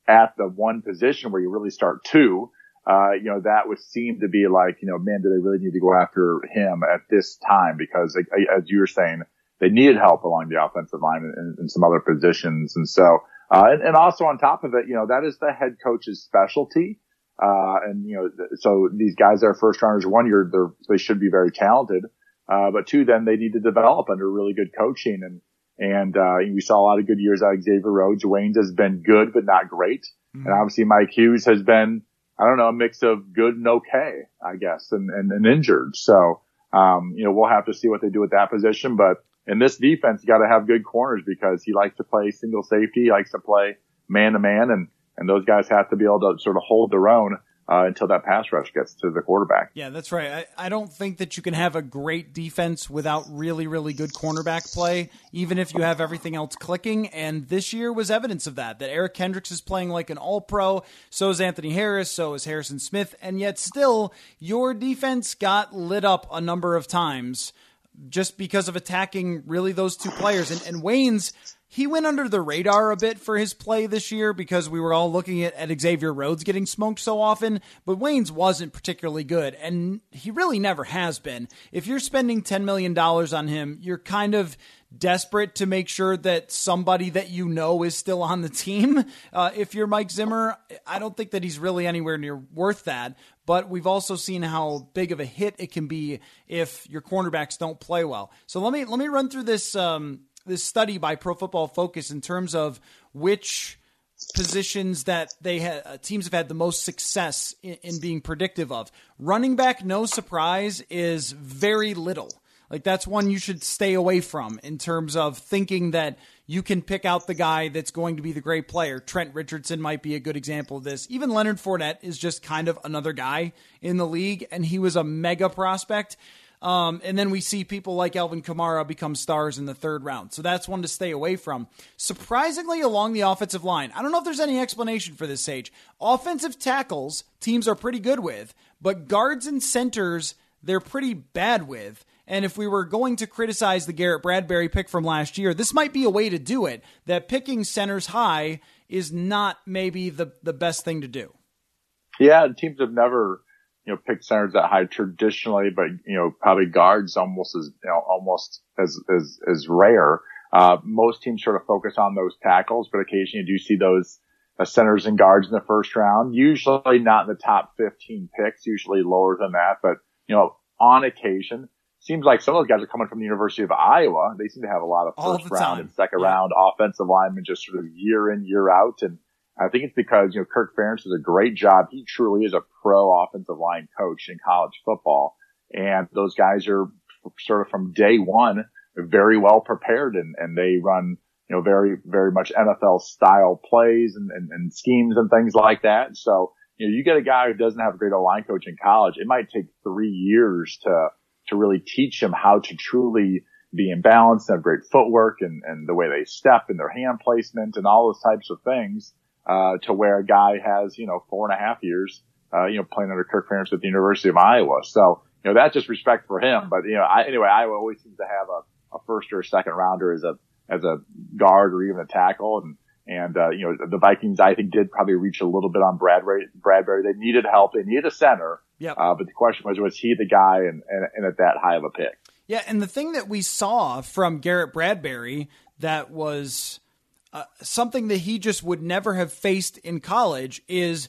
at the one position where you really start two, uh, you know, that would seem to be like, you know, man, do they really need to go after him at this time? Because as you were saying, they needed help along the offensive line and, and some other positions. And so, uh, and, and, also on top of it, you know, that is the head coach's specialty. Uh, and you know, so these guys that are first rounders, one, you're, they should be very talented. Uh, but two, then they need to develop under really good coaching. And, and, uh, we saw a lot of good years out of Xavier Rhodes. Waynes has been good, but not great. Mm-hmm. And obviously Mike Hughes has been, I don't know, a mix of good and okay, I guess, and, and, and injured. So, um, you know, we'll have to see what they do at that position, but in this defense, you got to have good corners because he likes to play single safety, he likes to play man to man, and, and those guys have to be able to sort of hold their own uh, until that pass rush gets to the quarterback. Yeah, that's right. I, I don't think that you can have a great defense without really, really good cornerback play, even if you have everything else clicking. And this year was evidence of that. That Eric Kendricks is playing like an all pro, so is Anthony Harris, so is Harrison Smith, and yet still, your defense got lit up a number of times just because of attacking really those two players. And, and Waynes he went under the radar a bit for his play this year because we were all looking at, at Xavier Rhodes getting smoked so often, but Waynes wasn't particularly good, and he really never has been. If you're spending $10 million on him, you're kind of desperate to make sure that somebody that you know is still on the team. Uh, if you're Mike Zimmer, I don't think that he's really anywhere near worth that. But we've also seen how big of a hit it can be if your cornerbacks don't play well. So let me let me run through this um, this study by Pro Football Focus in terms of which positions that they uh, teams have had the most success in, in being predictive of. Running back, no surprise, is very little. Like that's one you should stay away from in terms of thinking that you can pick out the guy that's going to be the great player. Trent Richardson might be a good example of this. Even Leonard Fournette is just kind of another guy in the league, and he was a mega prospect. Um, and then we see people like Alvin Kamara become stars in the third round. So that's one to stay away from. Surprisingly, along the offensive line, I don't know if there's any explanation for this, Sage. Offensive tackles, teams are pretty good with, but guards and centers, they're pretty bad with. And if we were going to criticize the Garrett Bradbury pick from last year, this might be a way to do it. That picking centers high is not maybe the, the best thing to do. Yeah, teams have never you know, pick centers that high traditionally, but, you know, probably guards almost as, you know, almost as, as, as rare. Uh, most teams sort of focus on those tackles, but occasionally you do see those uh, centers and guards in the first round, usually not in the top 15 picks, usually lower than that, but, you know, on occasion, seems like some of those guys are coming from the University of Iowa. They seem to have a lot of first round and second yeah. round offensive linemen just sort of year in, year out. And, I think it's because, you know, Kirk Ferentz does a great job. He truly is a pro offensive line coach in college football. And those guys are sort of from day one very well prepared and, and they run, you know, very, very much NFL style plays and, and, and schemes and things like that. So, you know, you get a guy who doesn't have a great line coach in college. It might take three years to, to really teach him how to truly be in balance and have great footwork and, and the way they step and their hand placement and all those types of things uh, to where a guy has, you know, four and a half years, uh, you know, playing under Kirk Ferentz at the University of Iowa. So, you know, that's just respect for him. But, you know, I, anyway, Iowa always seems to have a, a first or a second rounder as a, as a guard or even a tackle. And, And, uh, you know, the Vikings, I think, did probably reach a little bit on Bradbury. Bradbury. They needed help. They needed a center. Yep. Uh, but the question was, was he the guy and, and, and at that high of a pick? Yeah. And the thing that we saw from Garrett Bradbury that was uh, something that he just would never have faced in college is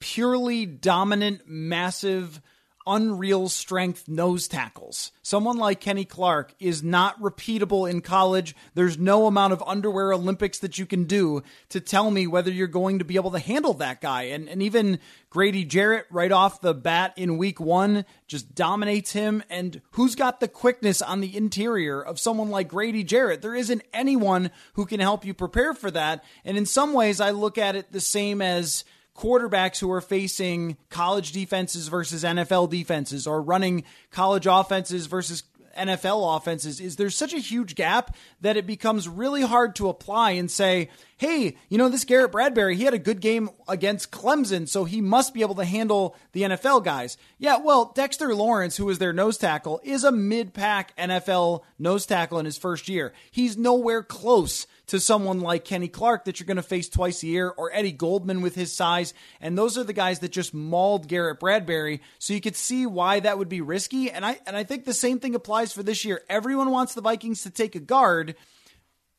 purely dominant, massive, unreal strength nose tackles. Someone like Kenny Clark is not repeatable in college. There's no amount of underwear Olympics that you can do to tell me whether you're going to be able to handle that guy. And, and even Grady Jarrett, right off the bat in week one, just dominates him. And who's got the quickness on the interior of someone like Grady Jarrett? There isn't anyone who can help you prepare for that. And in some ways, I look at it the same as quarterbacks who are facing college defenses versus NFL defenses or running college offenses versus NFL offenses is there's such a huge gap that it becomes really hard to apply and say, hey, you know, this Garrett Bradbury, he had a good game against Clemson, so he must be able to handle the NFL guys. Yeah, well, Dexter Lawrence, who was their nose tackle, is a mid pack NFL nose tackle in his first year. He's nowhere close to someone like Kenny Clark that you're going to face twice a year or Eddie Goldman with his size. And those are the guys that just mauled Garrett Bradbury. So you could see why that would be risky. And I, and I think the same thing applies for this year. Everyone wants the Vikings to take a guard,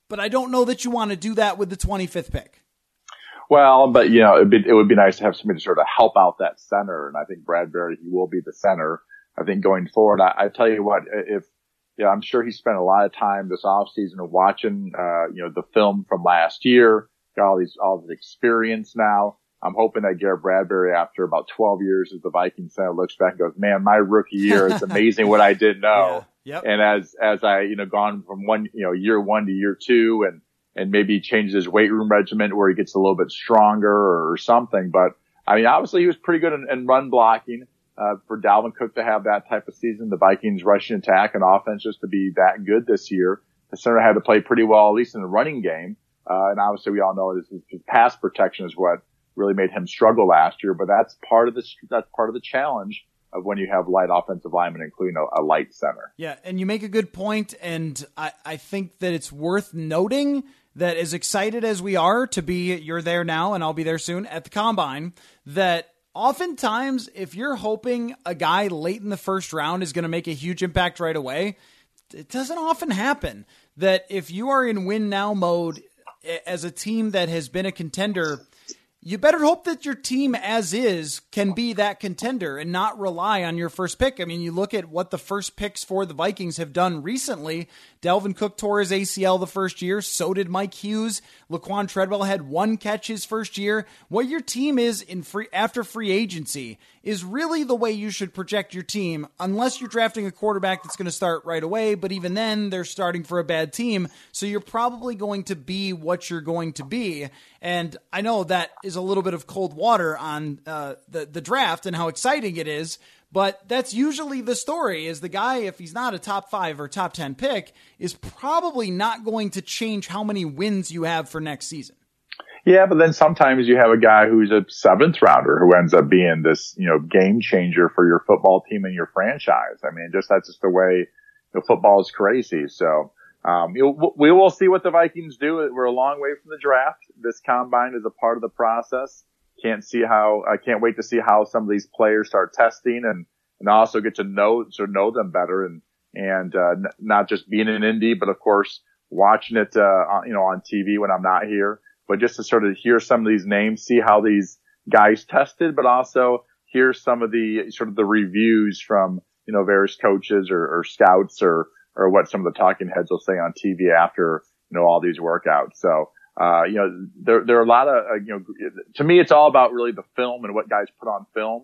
but I don't know that you want to do that with the 25th pick. Well, but you know, be, it would be nice to have somebody to sort of help out that center. And I think Bradbury, he will be the center. I think going forward, I, I tell you what, if yeah, I'm sure he spent a lot of time this offseason watching, uh, you know, the film from last year, got all these, all this experience now. I'm hoping that Garrett Bradbury, after about 12 years as the Vikings center, looks back and goes, man, my rookie year, it's amazing what I did know. Yeah. Yep. And as, as I, you know, gone from one, you know, year one to year two and, and maybe changes his weight room regimen where he gets a little bit stronger or something. But I mean, obviously he was pretty good in, in run blocking uh, for Dalvin Cook to have that type of season, the Vikings rushing attack and offense just to be that good this year. The center had to play pretty well, at least in the running game. Uh, and obviously we all know this is pass protection is what really made him struggle last year, but that's part of the, that's part of the challenge of when you have light offensive linemen, including a, a light center. Yeah. And you make a good point, And I, I think that it's worth noting that as excited as we are to be, you're there now and I'll be there soon at the combine, that oftentimes, if you're hoping a guy late in the first round is going to make a huge impact right away, it doesn't often happen. That if you are in win now mode as a team that has been a contender, you better hope that your team as is can be that contender and not rely on your first pick. I mean, you look at what the first picks for the Vikings have done recently. Dalvin Cook tore his ACL the first year. So did Mike Hughes. Laquon Treadwell had one catch his first year. What your team is in free after free agency is really the way you should project your team, unless you're drafting a quarterback that's going to start right away. But even then, they're starting for a bad team. So you're probably going to be what you're going to be. And I know that is a little bit of cold water on uh, the the draft and how exciting it is. But that's usually the story is the guy, if he's not a top five or top 10 pick, is probably not going to change how many wins you have for next season. Yeah, but then sometimes you have a guy who's a seventh rounder who ends up being this, you know, game changer for your football team and your franchise. I mean, just that's just the way know, football is crazy. So, um, we will see what the Vikings do. We're a long way from the draft. This combine is a part of the process can't see how I can't wait to see how some of these players start testing and and also get to know to know them better and and uh, n- not just being in Indy, but of course watching it uh, you know on TV when I'm not here, but just to sort of hear some of these names, see how these guys tested, but also hear some of the sort of the reviews from you know various coaches or, or scouts or or what some of the talking heads will say on TV after you know all these workouts. So uh, you know, there, there are a lot of, uh, you know, to me, it's all about really the film and what guys put on film,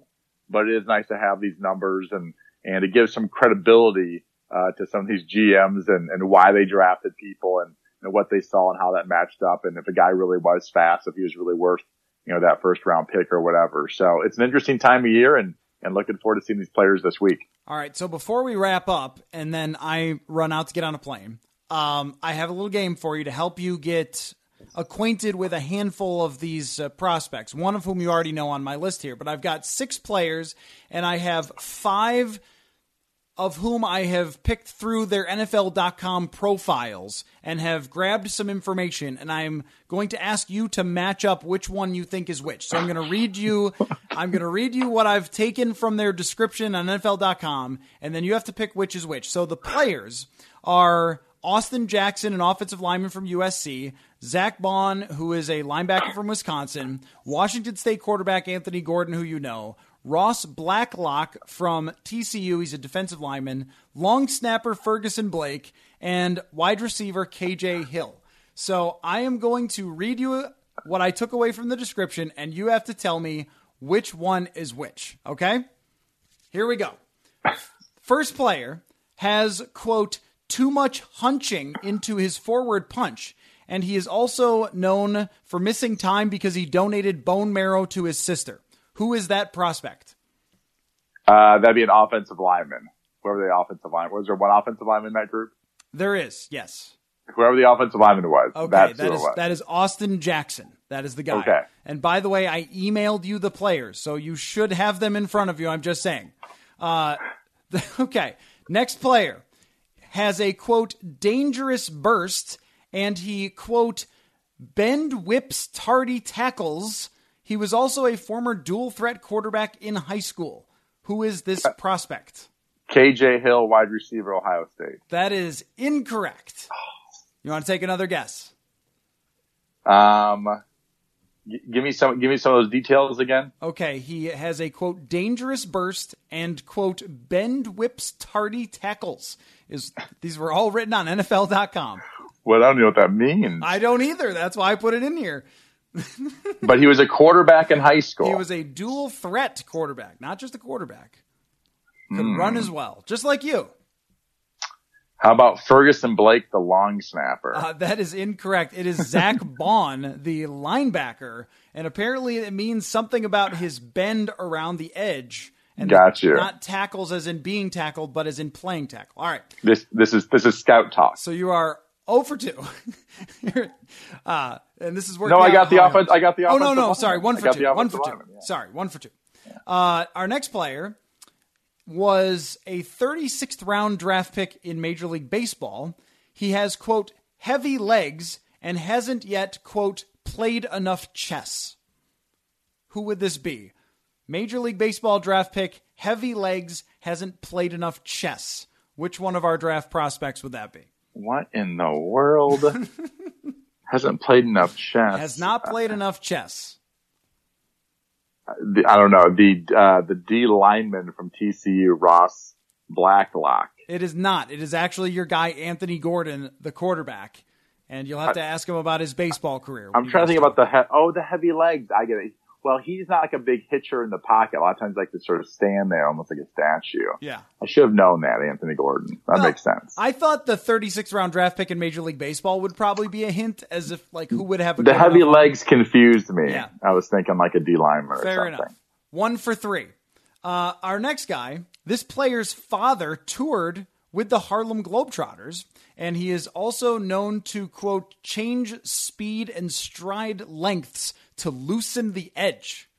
but it is nice to have these numbers and, and it gives some credibility, uh, to some of these GMs and, and why they drafted people and, and what they saw and how that matched up. And if a guy really was fast, if he was really worth, you know, that first round pick or whatever. So it's an interesting time of year and, and looking forward to seeing these players this week. All right. So before we wrap up and then I run out to get on a plane, um, I have a little game for you to help you get acquainted with a handful of these uh, prospects, one of whom you already know on my list here. But I've got six players, and I have five of whom I have picked through their NFL.com profiles and have grabbed some information, and I'm going to ask you to match up which one you think is which. So I'm going to read you, I'm going to read you what I've taken from their description on NFL.com, and then you have to pick which is which. So the players are Austin Jackson, an offensive lineman from USC, Zach Baun, who is a linebacker from Wisconsin, Washington State quarterback Anthony Gordon, who you know, Ross Blacklock from TCU, he's a defensive lineman, long snapper Ferguson Blake, and wide receiver KJ Hill. So I am going to read you what I took away from the description, and you have to tell me which one is which. Okay? Here we go. First player has, quote, too much hunching into his forward punch. And he is also known for missing time because he donated bone marrow to his sister. Who is that prospect? Uh, that'd be an offensive lineman. Whoever the offensive line was, there one offensive lineman in that group? There is, yes. Whoever the offensive lineman was. Okay, that's that who is it was. that is Austin Jackson. That is the guy. Okay. And by the way, I emailed you the players, so you should have them in front of you. I'm just saying. Uh, okay, next player has a quote dangerous burst, and he quote bend whips tardy tackles. He was also a former dual threat quarterback in high school. Who is this prospect? KJ Hill, wide receiver, Ohio State. That is incorrect. You want to take another guess? Um, g- give me some. Give me some of those details again. Okay, he has a quote dangerous burst and quote bend whips tardy tackles. Is these were all written on NFL.com. Well, I don't know what that means. I don't either. That's why I put it in here. but he was a quarterback in high school. He was a dual threat quarterback, not just a quarterback. Could run as well, just like you. How about Ferguson Blake, the long snapper? Uh, that is incorrect. It is Zach Baun, the linebacker, and apparently it means something about his bend around the edge. And Gotcha. Not tackles as in being tackled, but as in playing tackle. All right. this this is this is scout talk. So you are 0 for 2. Uh, and this is working No, I got the offense- I got the offense. Oh, no, no. Sorry. 1 for 2. 1 for 2. offensive lineman, yeah. Sorry. 1 for 2. Uh, our next player was a 36th round draft pick in Major League Baseball. He has, quote, heavy legs and hasn't yet, quote, played enough chess. Who would this be? Major League Baseball draft pick, heavy legs, hasn't played enough chess. Which one of our draft prospects would that be? What in the world? Hasn't played enough chess. Has not played enough chess. The- I don't know the uh, the D lineman from TCU, Ross Blacklock. It is not. It is actually your guy, Anthony Gordon, the quarterback. And you'll have to ask him about his baseball career. I'm trying to think about the he- oh the heavy legs. I get it. Well, he's not like a big hitcher in the pocket. A lot of times, like to sort of stand there, almost like a statue. Yeah. I should have known that, Anthony Gordon. That Well, makes sense. I thought the 36th round draft pick in Major League Baseball would probably be a hint, as if like who would have a the heavy enough- legs confused me. Yeah. I was thinking like a D lineman or Fair enough. One for three. Uh, our next guy, this player's father toured with the Harlem Globetrotters, and he is also known to, quote, change speed and stride lengths to loosen the edge.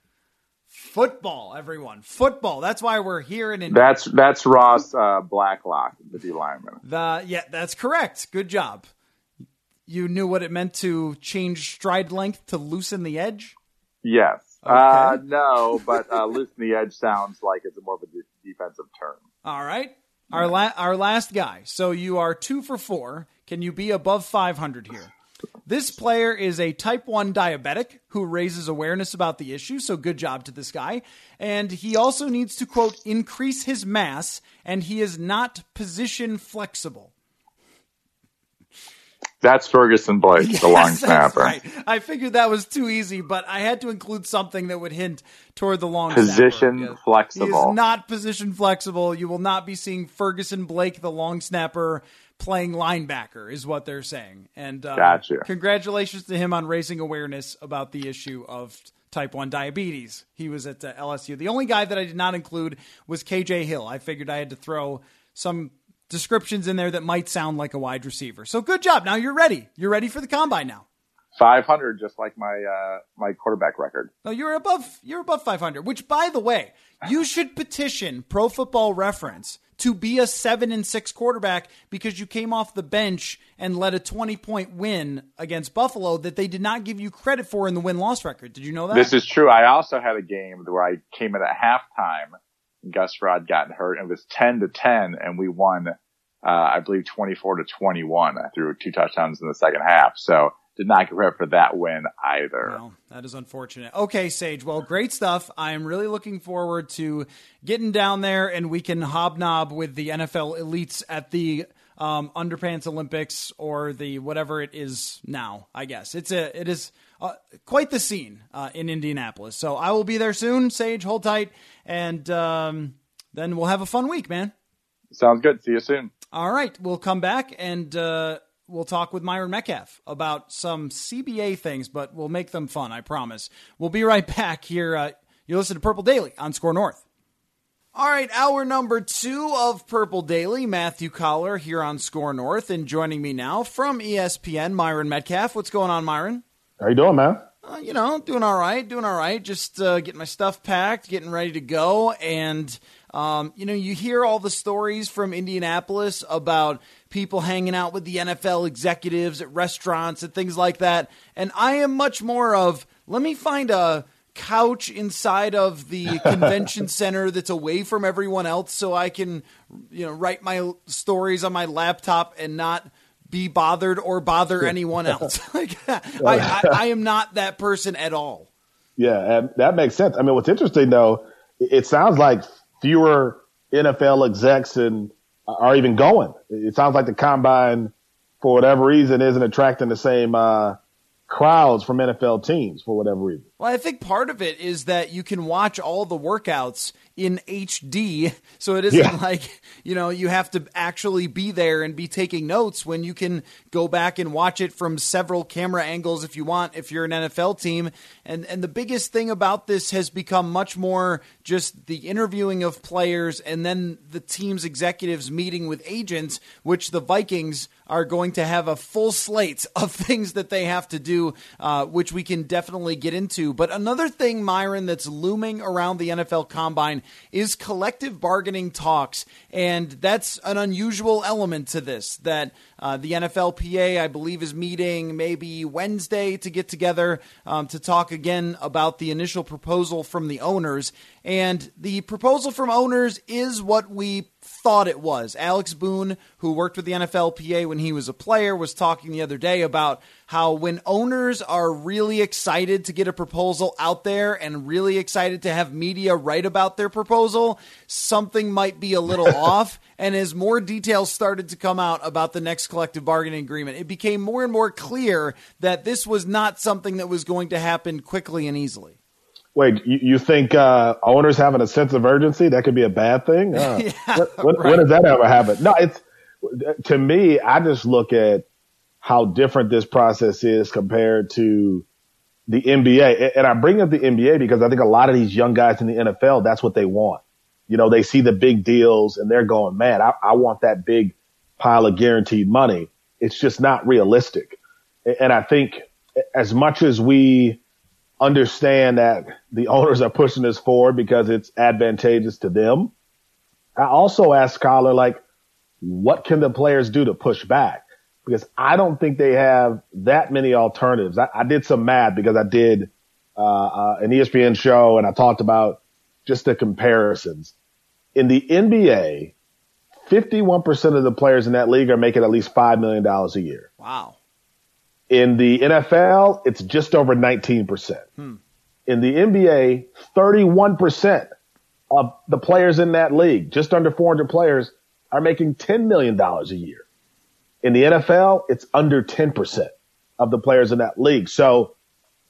Football, everyone. Football. That's why we're here in That's that's Ross uh, Blacklock, the D lineman. the yeah, that's correct. Good job. You knew what it meant to change stride length to loosen the edge? Yes. Uh, no, but uh, loosen the edge sounds like it's more of a de- defensive term. All right. Our la- our last guy. So you are 2 for 4. Can you be above 500 here? This player is a type 1 diabetic who raises awareness about the issue, so good job to this guy. And he also needs to, quote, increase his mass, and he is not position flexible. That's Ferguson Blake, the long snapper. right. I figured that was too easy, but I had to include something that would hint toward the long Position snapper. He flexible. is not position flexible. You will not be seeing Ferguson Blake, the long snapper, playing linebacker, is what they're saying. And um, Gotcha. congratulations to him on raising awareness about the issue of type 1 diabetes. He was at uh, LSU. The only guy that I did not include was KJ Hill. I figured I had to throw some descriptions in there that might sound like a wide receiver. So good job. Now you're ready. You're ready for the combine now. 500, just like my uh, my quarterback record. No, you're above you're above 500. Which, by the way, you should petition Pro Football Reference to be a seven and six quarterback because you came off the bench and led a 20 point win against Buffalo that they did not give you credit for in the win loss record. Did you know that? This is true. I also had a game where I came in at halftime. Gus Rod got hurt and it was 10 to 10 and we won, uh, I believe 24 to 21. I threw two touchdowns in the second half. So did not prepare for that win either. That is unfortunate. Okay, Sage. Well, great stuff. I am really looking forward to getting down there and we can hobnob with the NFL elites at the um, underpants Olympics or the whatever it is now. I guess it's a it is uh, quite the scene uh, in Indianapolis. So I will be there soon. Sage, hold tight, and um, then we'll have a fun week, man. Sounds good. See you soon. All right, we'll come back and. Uh, we'll talk with Myron Metcalf about some CBA things, but we'll make them fun, I promise. We'll be right back here. Uh, you listen to Purple Daily on SKOR North. All right, hour number two of Purple Daily. Matthew Coller here on SKOR North, and joining me now from ESPN, Myron Metcalf. What's going on, Myron? How you doing, man? Uh, you know, doing all right, doing all right. Just uh, getting my stuff packed, getting ready to go, and um, you know, you hear all the stories from Indianapolis about people hanging out with the NFL executives at restaurants and things like that. And I am much more of let me find a couch inside of the convention center that's away from everyone else so I can, you know, write my stories on my laptop and not be bothered or bother anyone else. like, I, I, I am not that person at all. Yeah, that makes sense. I mean, what's interesting though, it sounds like fewer NFL execs and are even going. It sounds like the combine, for whatever reason, isn't attracting the same uh, crowds from NFL teams for whatever reason. Well, I think part of it is that you can watch all the workouts in HD. So it isn't yeah. like, you know, you have to actually be there and be taking notes when you can go back and watch it from several camera angles if you want, if you're an NFL team. And and the biggest thing about this has become much more just the interviewing of players and then the team's executives meeting with agents, which the Vikings are going to have a full slate of things that they have to do, uh, which we can definitely get into. But another thing, Myron, that's looming around the NFL combine is collective bargaining talks. And that's an unusual element to this that uh, the NFLPA, I believe, is meeting maybe Wednesday to get together um, to talk again about the initial proposal from the owners. And the proposal from owners is what we thought it was. Alex Boone, who worked with the NFLPA when he was a player, was talking the other day about how when owners are really excited to get a proposal out there and really excited to have media write about their proposal, something might be a little off. And as more details started to come out about the next collective bargaining agreement, it became more and more clear that this was not something that was going to happen quickly and easily. Wait, you, you think uh, owners having a sense of urgency that could be a bad thing? Uh, yeah, when, right. when does that ever happen? No, it's to me. I just look at how different this process is compared to the NBA. And I bring up the NBA because I think a lot of these young guys in the NFL, that's what they want. You know, they see the big deals and they're going, man, I, I want that big pile of guaranteed money. It's just not realistic. And I think as much as we understand that the owners are pushing this forward because it's advantageous to them, I also asked Coller, like, what can the players do to push back? because I don't think they have that many alternatives. I, I did some math because I did uh, uh, an ESPN show and I talked about just the comparisons. In the NBA, 51% of the players in that league are making at least $5 million a year. Wow. In the NFL, it's just over 19%. Hmm. In the NBA, 31% of the players in that league, just under 400 players, are making $10 million a year. In the NFL, it's under 10% of the players in that league. So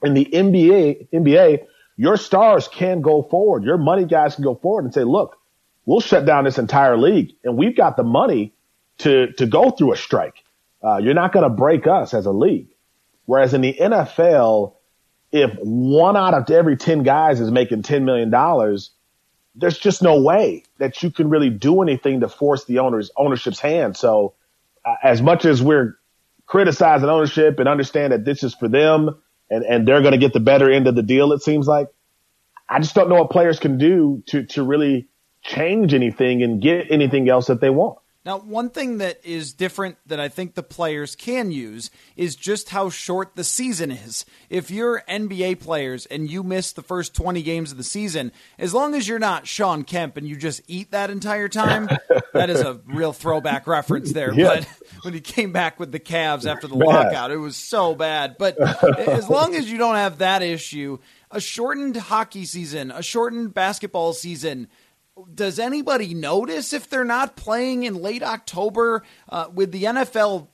in the NBA, NBA, your stars can go forward. Your money guys can go forward and say, look, we'll shut down this entire league and we've got the money to, to go through a strike. Uh, you're not going to break us as a league. Whereas in the NFL, if one out of every 10 guys is making $10 million, there's just no way that you can really do anything to force the owner's ownership's hand. So uh, as much as we're criticizing ownership and understand that this is for them and, and they're going to get the better end of the deal, it seems like I just don't know what players can do to, to really change anything and get anything else that they want. Now, one thing that is different that I think the players can use is just how short the season is. If you're NBA players and you miss the first 20 games of the season, as long as you're not Shawn Kemp and you just eat that entire time, that is a real throwback reference there. Yeah. But when he came back with the Cavs after the bad. lockout, it was so bad. But as long as you don't have that issue, a shortened hockey season, a shortened basketball season, does anybody notice if they're not playing in late October? Uh, with the NFL,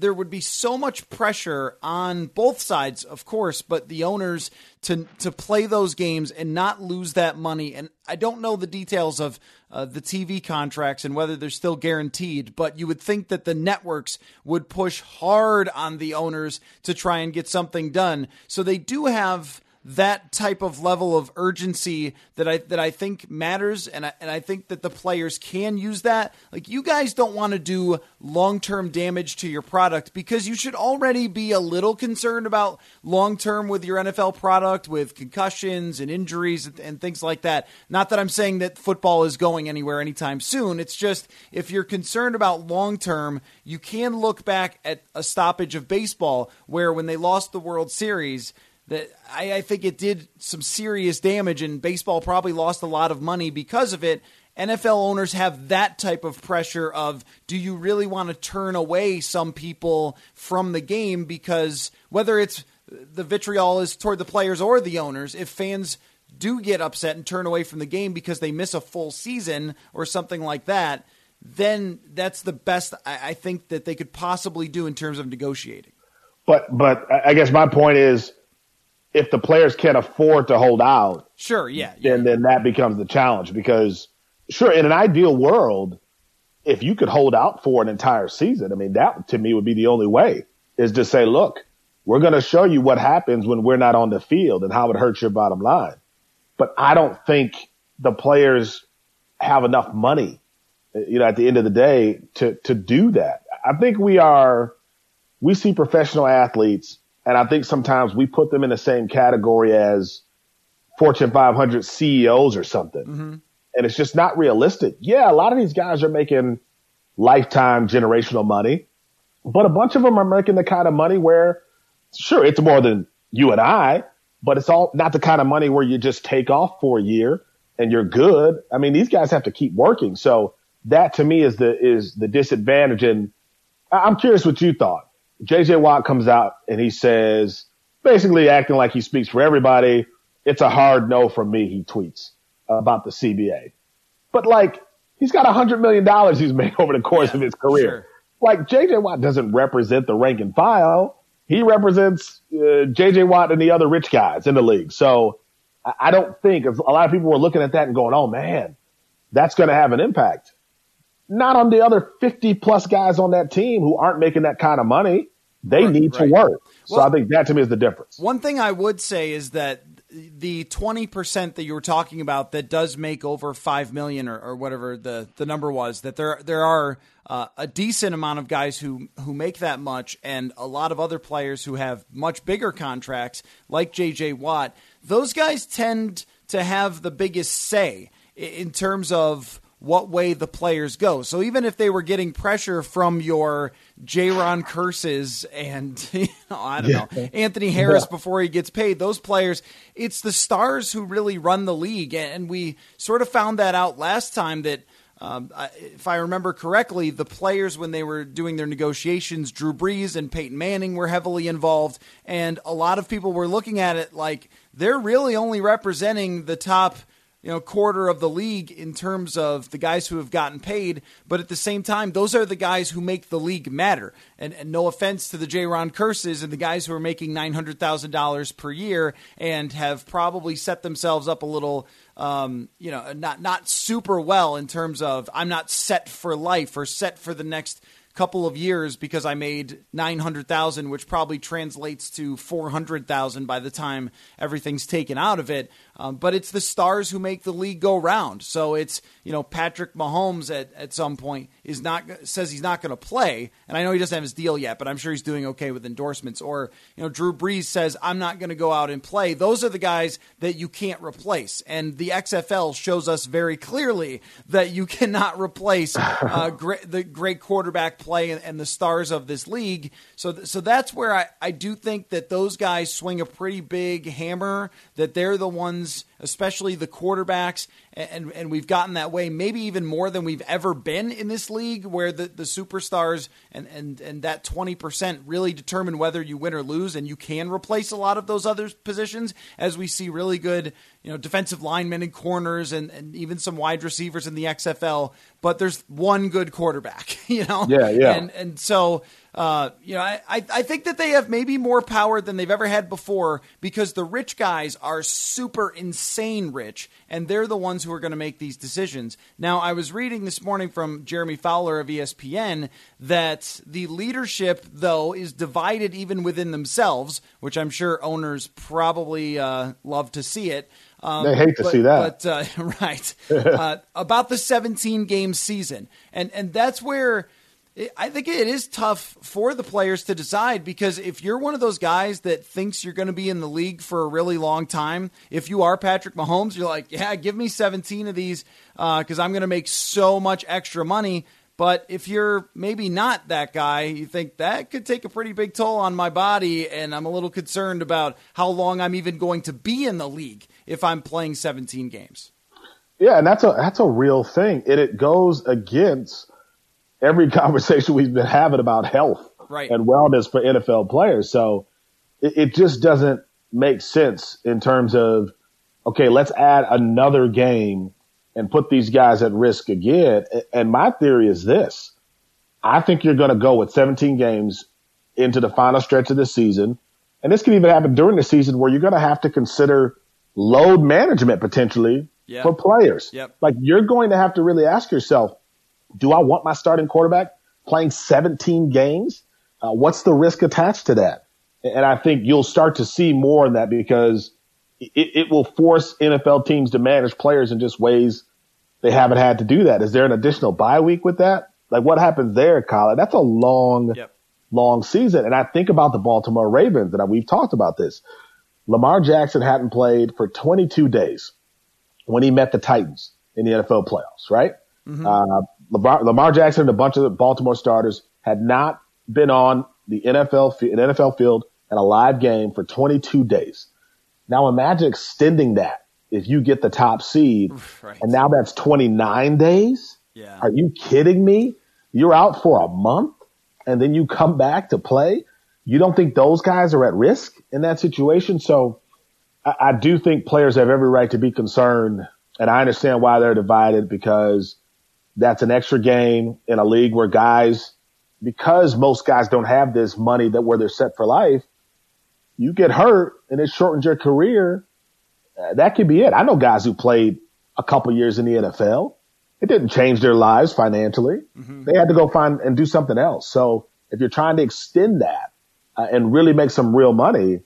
there would be so much pressure on both sides, of course, but the owners to to play those games and not lose that money. And I don't know the details of uh, the TV contracts and whether they're still guaranteed, but you would think that the networks would push hard on the owners to try and get something done. So they do have that type of level of urgency that I that I think matters, and I, and I think that the players can use that. Like you guys don't want to do long term damage to your product because you should already be a little concerned about long term with your NFL product with concussions and injuries and, and things like that. Not that I'm saying that football is going anywhere anytime soon. It's just if you're concerned about long term, you can look back at a stoppage of baseball where when they lost the World Series that I, I, think it did some serious damage, and baseball probably lost a lot of money because of it. NFL owners have that type of pressure of do you really want to turn away some people from the game because whether it's the vitriol is toward the players or the owners, if fans do get upset and turn away from the game because they miss a full season or something like that, then that's the best I think that they could possibly do in terms of negotiating. But but I guess my point is if the players can't afford to hold out, sure, yeah, yeah. then then that becomes the challenge because sure, in an ideal world, if you could hold out for an entire season, I mean, that to me would be the only way is to say, look, we're going to show you what happens when we're not on the field and how it hurts your bottom line. But I don't think the players have enough money, you know, at the end of the day to, to do that. I think we are, we see professional athletes and I think sometimes we put them in the same category as Fortune 500 CEOs or something. Mm-hmm. And it's just not realistic. Yeah, a lot of these guys are making lifetime generational money, but a bunch of them are making the kind of money where, sure, it's more than you and I, but it's all not the kind of money where you just take off for a year and you're good. I mean, these guys have to keep working. So that to me is the, is the disadvantage. And I'm curious what you thought. JJ Watt comes out and he says, basically acting like he speaks for everybody. It's a hard no from me, he tweets about the CBA. But like, he's got a hundred million dollars he's made over the course yeah, of his career. Sure. Like JJ Watt doesn't represent the rank and file. He represents uh, JJ Watt and the other rich guys in the league. So I don't think a lot of people were looking at that and going, "Oh man, that's going to have an impact." Not on the other 50 plus guys on that team who aren't making that kind of money. They right, need to work. So well, I think that to me is the difference. One thing I would say is that the 20% that you were talking about that does make over 5 million or, or whatever the, the number was that there there are uh, a decent amount of guys who who make that much and a lot of other players who have much bigger contracts like JJ Watt those guys tend to have the biggest say in terms of what way the players go. So even if they were getting pressure from your Jayron Kearses and you know, I don't yeah. know Anthony Harris yeah. before he gets paid, those players, it's the stars who really run the league, and we sort of found that out last time that. Um, if I remember correctly, the players when they were doing their negotiations, Drew Brees and Peyton Manning were heavily involved, and a lot of people were looking at it like they're really only representing the top you know quarter of the league in terms of the guys who have gotten paid, but at the same time, those are the guys who make the league matter. And, and no offense to the Jayron Kearses and the guys who are making nine hundred thousand dollars per year and have probably set themselves up a little, um, you know, not not super well in terms of I'm not set for life or set for the next couple of years because I made 900,000 which probably translates to 400,000 by the time everything's taken out of it. Um, but it's the stars who make the league go round. So it's you know Patrick Mahomes at, at some point is not says he's not going to play. And I know he doesn't have his deal yet but I'm sure he's doing okay with endorsements. Or you know Drew Brees says I'm not going to go out and play. Those are the guys that you can't replace. And the XFL shows us very clearly that you cannot replace uh, great, the great quarterback play and, and, the stars of this league. So, th- so that's where I, I do think that those guys swing a pretty big hammer. That they're the ones, especially the quarterbacks, and and we've gotten that way maybe even more than we've ever been in this league, where the, the superstars and and and that twenty percent really determine whether you win or lose, and you can replace a lot of those other positions, as we see really good you know defensive linemen and corners and, and even some wide receivers in the XFL, but there's one good quarterback, you know. Yeah, yeah. And and so uh, you know, I, I think that they have maybe more power than they've ever had before because the rich guys are super insane rich, and they're the ones who are going to make these decisions. Now, I was reading this morning from Jeremy Fowler of ESPN that the leadership, though, is divided even within themselves, which I'm sure owners probably uh, love to see it. Um, they hate to but, see that, but uh, right uh, about the 17 game season, and and that's where I think it is tough for the players to decide because if you're one of those guys that thinks you're going to be in the league for a really long time, if you are Patrick Mahomes, you're like, yeah, give me 17 of these because uh, I'm going to make so much extra money. But if you're maybe not that guy, you think that could take a pretty big toll on my body, and I'm a little concerned about how long I'm even going to be in the league if I'm playing 17 games. Yeah, and that's a that's a real thing, and it goes against every conversation we've been having about health right. and wellness for NFL players. So it, it just doesn't make sense in terms of, okay, let's add another game and put these guys at risk again. And my theory is this. I think you're going to go with 17 games into the final stretch of the season. And this can even happen during the season where you're going to have to consider load management potentially for players. Yep. Like you're going to have to really ask yourself, do I want my starting quarterback playing 17 games? Uh, what's the risk attached to that? And I think you'll start to see more of that because it, it will force NFL teams to manage players in just ways they haven't had to do that. Is there an additional bye week with that? Like what happens there, Colin? That's a long, yep. long season. And I think about the Baltimore Ravens and we've talked about this. Lamar Jackson hadn't played for 22 days when he met the Titans in the NFL playoffs, right? Mm-hmm. Uh, Lamar, Lamar Jackson and a bunch of the Baltimore starters had not been on the NFL, an NFL field in a live game for 22 days. Now imagine extending that if you get the top seed right. and now that's 29 days. Yeah. Are you kidding me? You're out for a month and then you come back to play. You don't think those guys are at risk in that situation? So I, I do think players have every right to be concerned and I understand why they're divided because that's an extra game in a league where guys, because most guys don't have this money that where they're set for life, you get hurt and it shortens your career. Uh, that could be it. I know guys who played a couple years in the NFL. It didn't change their lives financially. Mm-hmm. They had to go find and do something else. So if you're trying to extend that uh, and really make some real money,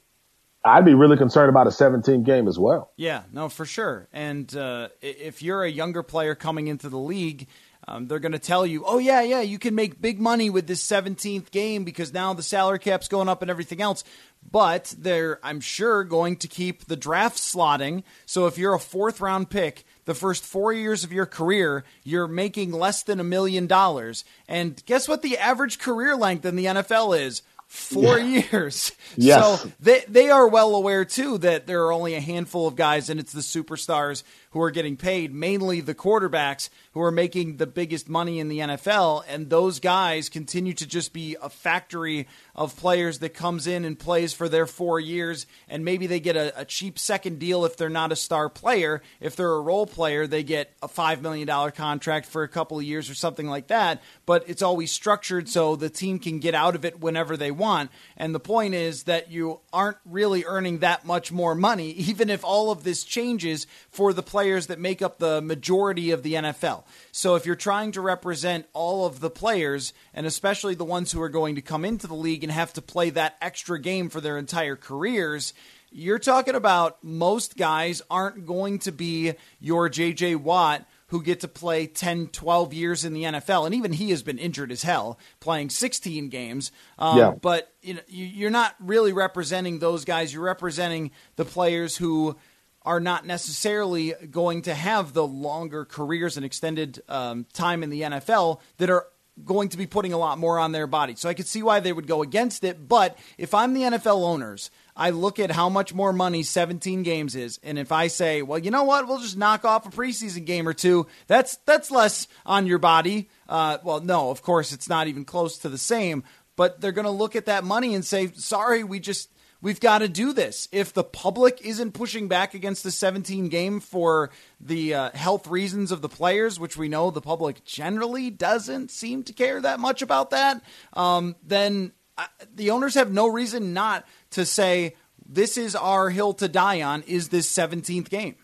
I'd be really concerned about a 17 game as well. Yeah, no, for sure. And uh, if you're a younger player coming into the league, um, they're going to tell you, oh, yeah, yeah, you can make big money with this 17th game because now the salary cap's going up and everything else. But they're, I'm sure, going to keep the draft slotting. So if you're a fourth round pick, the first four years of your career, you're making less than a million dollars. And guess what the average career length in the NFL is? Four yeah. years. Yes. So they they are well aware too that there are only a handful of guys and it's the superstars who are getting paid, mainly the quarterbacks who are making the biggest money in the NFL. And those guys continue to just be a factory of players that comes in and plays for their four years. And maybe they get a, a cheap second deal if they're not a star player. If they're a role player, they get a $5 million contract for a couple of years or something like that. But it's always structured so the team can get out of it whenever they want. And the point is that you aren't really earning that much more money, even if all of this changes for the player players that make up the majority of the NFL. So if you're trying to represent all of the players, and especially the ones who are going to come into the league and have to play that extra game for their entire careers, you're talking about most guys aren't going to be your JJ Watt who get to play 10, 12 years in the NFL. And even he has been injured as hell playing 16 games. Um, yeah. But you know, you're not really representing those guys. You're representing the players who are not necessarily going to have the longer careers and extended um, time in the NFL that are going to be putting a lot more on their body. So I could see why they would go against it. But if I'm the NFL owners – I look at how much more money 17 games is, and if I say, well, you know what, we'll just knock off a preseason game or two, that's that's less on your body. Uh, well, no, of course it's not even close to the same, but they're going to look at that money and say, sorry, we just we've got to do this. If the public isn't pushing back against the 17 game for the uh, health reasons of the players, which we know the public generally doesn't seem to care that much about that, um, then uh, the owners have no reason not to say this is our hill to die on is this 17th game.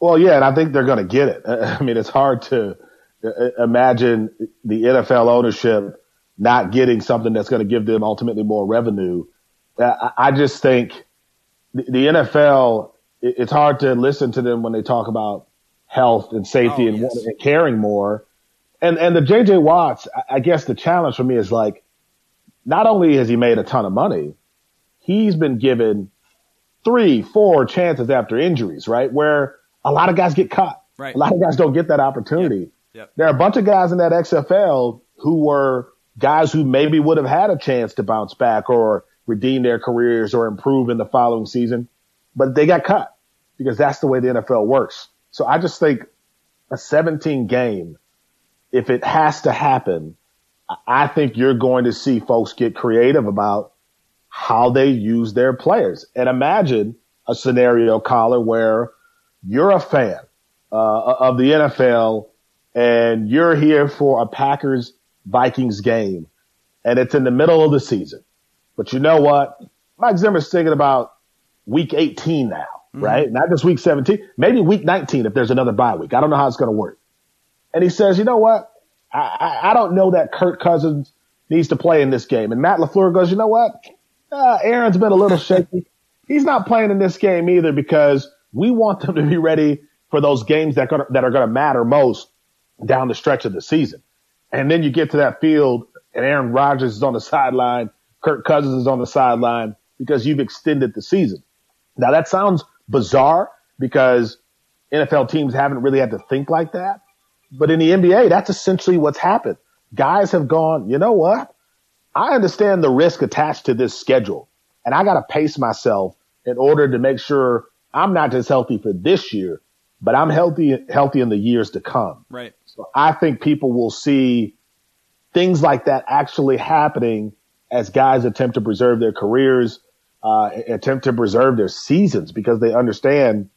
Well, yeah, and I think they're going to get it. I mean, it's hard to uh, imagine the NFL ownership not getting something that's going to give them ultimately more revenue. I just think the NFL, it's hard to listen to them when they talk about health and safety oh, and, yes. and, caring more. And, and the JJ Watts, I guess the challenge for me is like, not only has he made a ton of money, he's been given three, four chances after injuries, right? Where a lot of guys get cut. Right. A lot of guys don't get that opportunity. Yep. Yep. There are a bunch of guys in that XFL who were guys who maybe would have had a chance to bounce back or redeem their careers or improve in the following season, but they got cut because that's the way the NFL works. So I just think a 17 game, if it has to happen, I think you're going to see folks get creative about how they use their players. And imagine a scenario, Colin, where you're a fan uh, of the NFL and you're here for a Packers Vikings game and it's in the middle of the season. But you know what? Mike Zimmer's thinking about week 18 now, mm-hmm. right? Not just week 17, maybe week 19 if there's another bye week. I don't know how it's going to work. And he says, you know what? I, I, I don't know that Kirk Cousins needs to play in this game. And Matt LaFleur goes, you know what? Uh, Aaron's been a little shaky. He's not playing in this game either because we want them to be ready for those games that, gonna, that are going to matter most down the stretch of the season. And then you get to that field and Aaron Rodgers is on the sideline. Kirk Cousins is on the sideline because you've extended the season. Now that sounds bizarre because NFL teams haven't really had to think like that. But in the NBA, that's essentially what's happened. Guys have gone, you know what? I understand the risk attached to this schedule and I got to pace myself in order to make sure I'm not just healthy for this year, but I'm healthy, healthy in the years to come. Right. So I think people will see things like that actually happening as guys attempt to preserve their careers, uh, attempt to preserve their seasons because they understand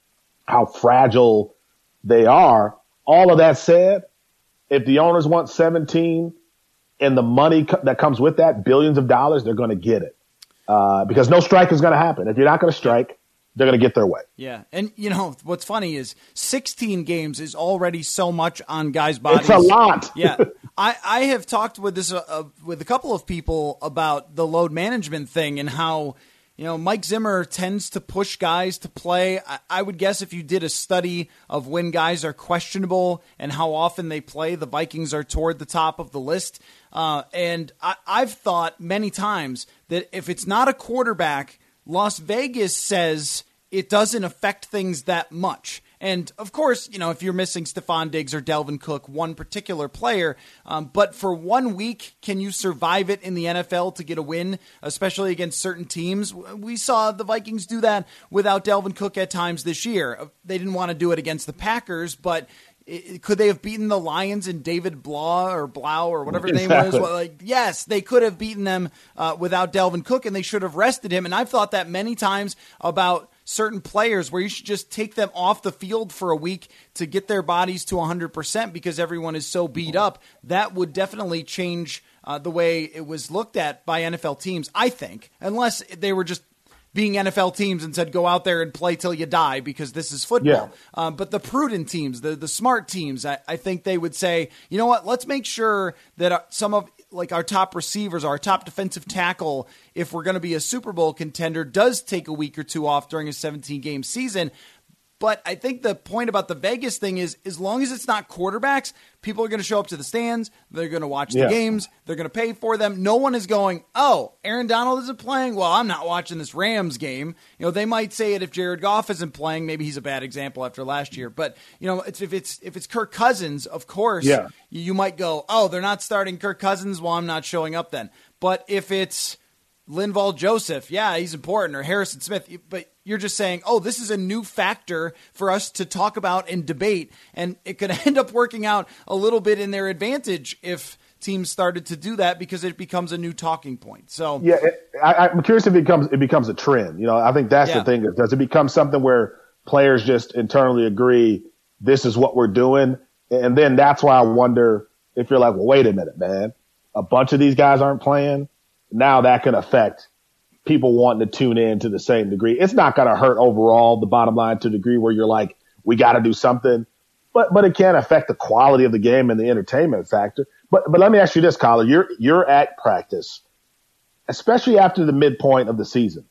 how fragile they are. All of that said, if the owners want 17 and the money co- that comes with that, billions of dollars, they're going to get it. Uh, because no strike is going to happen. If you're not going to strike, they're going to get their way. Yeah. And, you know, what's funny is 16 games is already so much on guys' bodies. It's a lot. yeah. I, I have talked with this uh, uh, with a couple of people about the load management thing and how – you know, Mike Zimmer tends to push guys to play. I, I, would guess if you did a study of when guys are questionable and how often they play, the Vikings are toward the top of the list. Uh, and I, I've thought many times that if it's not a quarterback, Las Vegas says it doesn't affect things that much. And of course, you know, if you're missing Stefon Diggs or Dalvin Cook, one particular player, um, but for one week, can you survive it in the NFL to get a win, especially against certain teams? We saw the Vikings do that without Dalvin Cook at times this year. They didn't want to do it against the Packers, but could they have beaten the Lions and David Blah or Blau or whatever his exactly. name was? Like, yes, they could have beaten them uh, without Dalvin Cook, and they should have rested him. And I've thought that many times about certain players where you should just take them off the field for a week to get their bodies to 100% because everyone is so beat up. That would definitely change uh, the way it was looked at by NFL teams, I think, unless they were just being NFL teams and said, go out there and play till you die because this is football. Yeah. Um, but the prudent teams, the, the smart teams, I, I, think they would say, you know what, let's make sure that uh, some of like our top receivers, our top defensive tackle, if we're going to be a Super Bowl contender, does take a week or two off during a 17 game season. But I think the point about the Vegas thing is as long as it's not quarterbacks, people are going to show up to the stands. They're going to watch the yeah. games. They're going to pay for them. No one is going, oh, Aaron Donald isn't playing. Well, I'm not watching this Rams game. You know, they might say it if Jared Goff isn't playing. Maybe he's a bad example after last year. But, you know, it's, if it's if it's Kirk Cousins, of course, yeah. you, you might go, oh, they're not starting Kirk Cousins. Well, I'm not showing up then. But if it's Linval Joseph, yeah, he's important, or Harrison Smith, but you're just saying, oh, this is a new factor for us to talk about and debate. And it could end up working out a little bit in their advantage if teams started to do that because it becomes a new talking point. So yeah, it, I, am curious if it becomes it becomes a trend. You know, I think that's yeah. the thing. Does it become something where players just internally agree this is what we're doing, and then that's why I wonder if you're like, well, wait a minute, man, a bunch of these guys aren't playing. Now that can affect people wanting to tune in to the same degree. It's not going to hurt overall the bottom line to a degree where you're like, we got to do something, but, but it can affect the quality of the game and the entertainment factor. But, but let me ask you this, Colin, you're, you're at practice, especially after the midpoint of the season.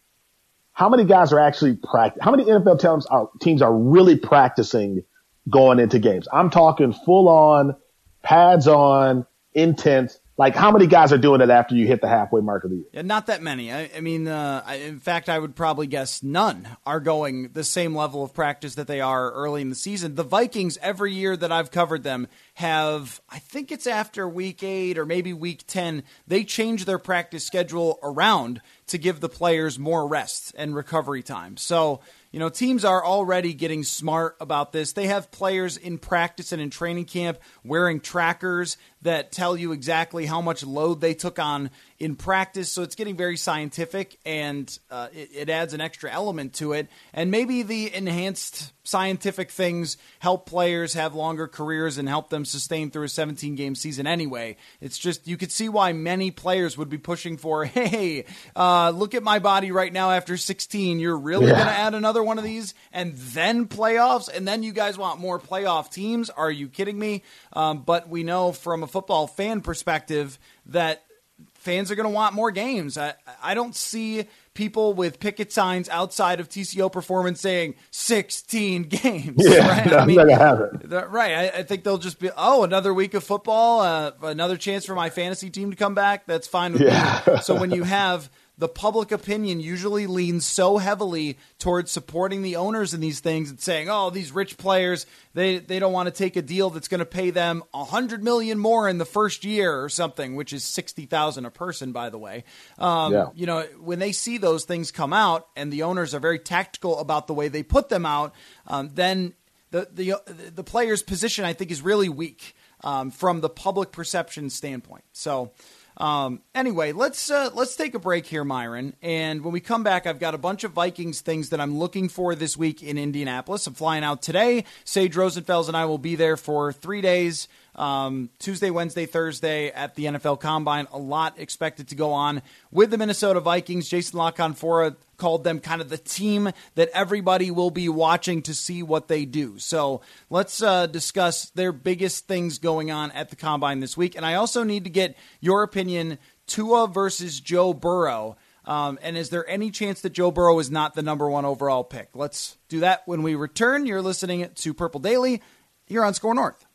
How many guys are actually practice? How many NFL teams are, teams are really practicing going into games? I'm talking full on, pads on, intense like, how many guys are doing it after you hit the halfway mark of the year? Yeah, not that many. I, I mean, uh, I, in fact, I would probably guess none are going the same level of practice that they are early in the season. The Vikings, every year that I've covered them, have, I think it's after week eight or maybe week 10, they change their practice schedule around to give the players more rest and recovery time. So, you know, teams are already getting smart about this. They have players in practice and in training camp wearing trackers that tell you exactly how much load they took on in practice. So it's getting very scientific and uh, it, it, adds an extra element to it. And maybe the enhanced scientific things help players have longer careers and help them sustain through a 17 game season anyway. It's just, you could see why many players would be pushing for, hey, uh, look at my body right now after 16. You're really yeah. going to add another one of these and then playoffs? And then you guys want more playoff teams? Are you kidding me? Um, but we know from a football fan perspective that fans are going to want more games. I, I don't see people with picket signs outside of TCO performance saying 16 games. Yeah, right? I mean, right. I, I, think they'll just be, oh, another week of football, uh, another chance for my fantasy team to come back. That's fine with yeah. me. So when you have the public opinion usually leans so heavily towards supporting the owners in these things and saying, "Oh, these rich players, they they don't want to take a deal that's going to pay them a hundred million more in the first year or something, which is sixty thousand a person, by the way." Um, yeah. You know, when they see those things come out, and the owners are very tactical about the way they put them out, um, then the the the player's position, I think, is really weak um, from the public perception standpoint. So. Um, anyway, let's uh, let's take a break here, Myron. And when we come back, I've got a bunch of Vikings things that I'm looking for this week in Indianapolis. I'm flying out today. Sage Rosenfels and I will be there for three days um, Tuesday, Wednesday, Thursday at the NFL Combine. A lot expected to go on with the Minnesota Vikings. Jason La Canfora called them kind of the team that everybody will be watching to see what they do. So let's uh, discuss their biggest things going on at the Combine this week. And I also need to get your opinion Tua versus Joe Burrow. Um, and is there any chance that Joe Burrow is not the number one overall pick? Let's do that when we return. You're listening to Purple Daily here on SKOR North.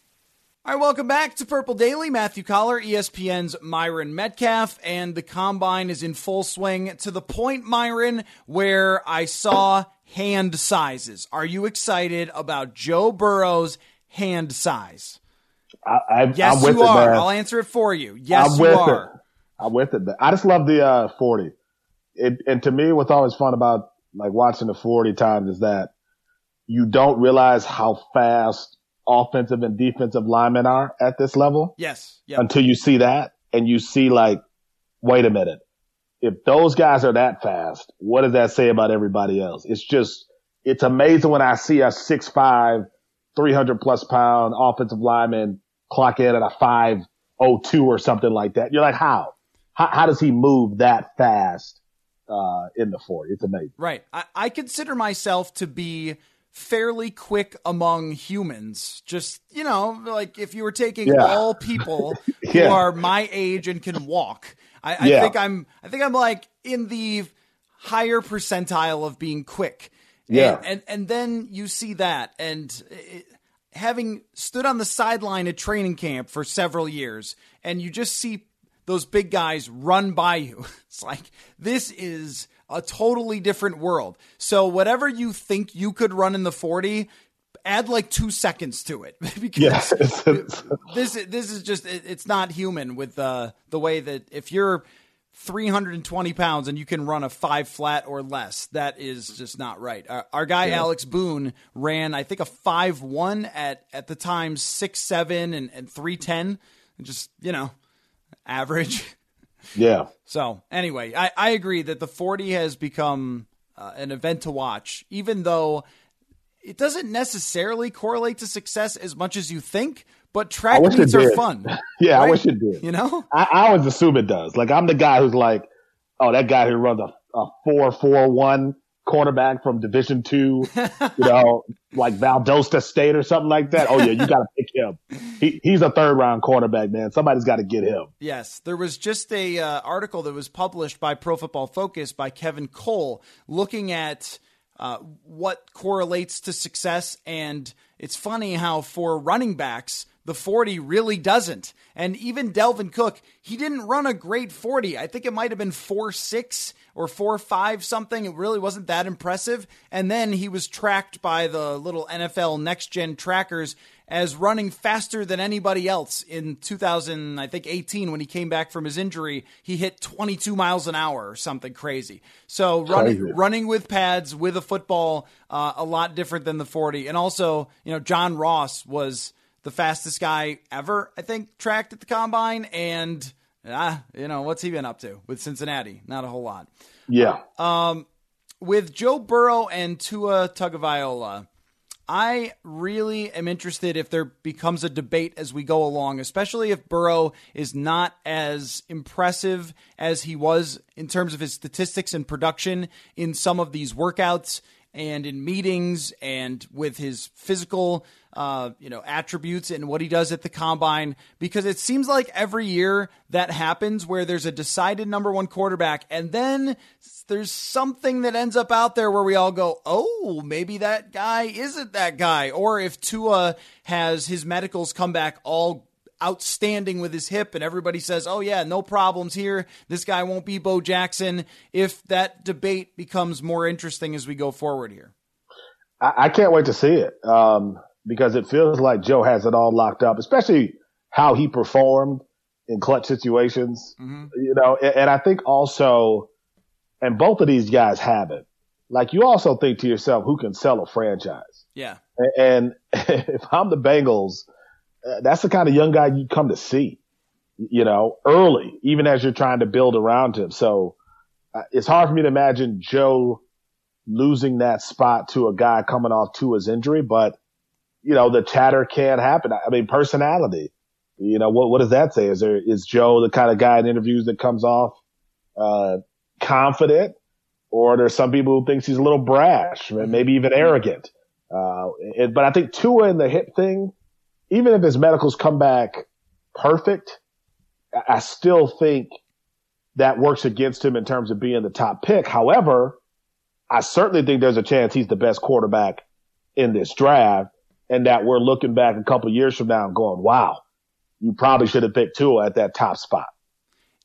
All right, welcome back to Purple Daily. Matthew Coller, ESPN's Myron Medcalf, and the combine is in full swing to the point, Myron, where I saw hand sizes. Are you excited about Joe Burrow's hand size? I, I, yes, you it, are. Man. I'll answer it for you. Yes, I'm you are. It. I'm with it. I just love the uh, 40. It, and to me, what's always fun about like watching the 40 times is that you don't realize how fast offensive and defensive linemen are at this level. Yes. Yep. Until you see that and you see like, wait a minute. If those guys are that fast, what does that say about everybody else? It's just, it's amazing when I see a 6'5", 300 plus pound offensive lineman clock in at a 502 or something like that. You're like, how? How, how does he move that fast uh, in the 40. It's amazing. Right. I, I consider myself to be fairly quick among humans. Just, you know, like if you were taking yeah. all people yeah. who are my age and can walk, I, I yeah. think I'm, I think I'm like in the higher percentile of being quick. Yeah. And, and, and then you see that and it, having stood on the sideline at training camp for several years and you just see those big guys run by you. It's like, this is a totally different world. So, whatever you think you could run in the 40, add like two seconds to it because yes. this this is just it, it's not human with uh, the way that if you're 320 pounds and you can run a five flat or less that is just not right our, our guy yeah. alex boone ran i think a five one at at the time six seven and, and 310 just you know average. Yeah. So anyway, I, I agree that the 40 has become uh, an event to watch, even though it doesn't necessarily correlate to success as much as you think. But track meets are fun. yeah, right? I wish it did. You know, I, I always assume it does. Like I'm the guy who's like, oh, that guy who runs a, a four four one cornerback from Division Two, you know, like Valdosta State or something like that. Oh yeah, you got to pick him. He, he's a third round cornerback, man. Somebody's got to get him. Yes, there was just a uh, article that was published by Pro Football Focus by Kevin Cole looking at uh, what correlates to success, and it's funny how for running backs the 40 really doesn't. And even Dalvin Cook, he didn't run a great 40. I think it might have been 4 6 or 4 5 something. It really wasn't that impressive. And then he was tracked by the little NFL next gen trackers as running faster than anybody else in 2000, I think 18 when he came back from his injury. He hit 22 miles an hour or something crazy. So running running with pads with a football, uh, a lot different than the 40. And also, you know, John Ross was the fastest guy ever, I think, tracked at the combine. And, ah, you know, what's he been up to with Cincinnati? Not a whole lot. Yeah. Um, with Joe Burrow and Tua Tagovailoa, I really am interested if there becomes a debate as we go along, especially if Burrow is not as impressive as he was in terms of his statistics and production in some of these workouts and in meetings and with his physical uh, you know attributes and what he does at the combine because it seems like every year that happens where there's a decided number one quarterback and then there's something that ends up out there where we all go oh maybe that guy isn't that guy or if Tua has his medicals come back all outstanding with his hip, and everybody says, "Oh yeah, no problems here. This guy won't be Bo Jackson." If that debate becomes more interesting as we go forward here, I, I can't wait to see it um, because it feels like Joe has it all locked up, especially how he performed in clutch situations. Mm-hmm. You know, and, and I think also, and both of these guys have it. Like you also think to yourself, who can sell a franchise? Yeah. And, and if I'm the Bengals uh, that's the kind of young guy you come to see, you know, early, even as you're trying to build around him. So uh, it's hard for me to imagine Joe losing that spot to a guy coming off to his injury, but you know, the chatter can't happen. I mean, personality, you know, what, what does that say? Is there, is Joe the kind of guy in interviews that comes off, uh, confident or there's some people who thinks he's a little brash, maybe even arrogant. Uh, it, but I think Tua and the hip thing, even if his medicals come back perfect, I still think that works against him in terms of being the top pick. However, I certainly think there's a chance he's the best quarterback in this draft and that we're looking back a couple years from now and going, wow, you probably should have picked Tua at that top spot.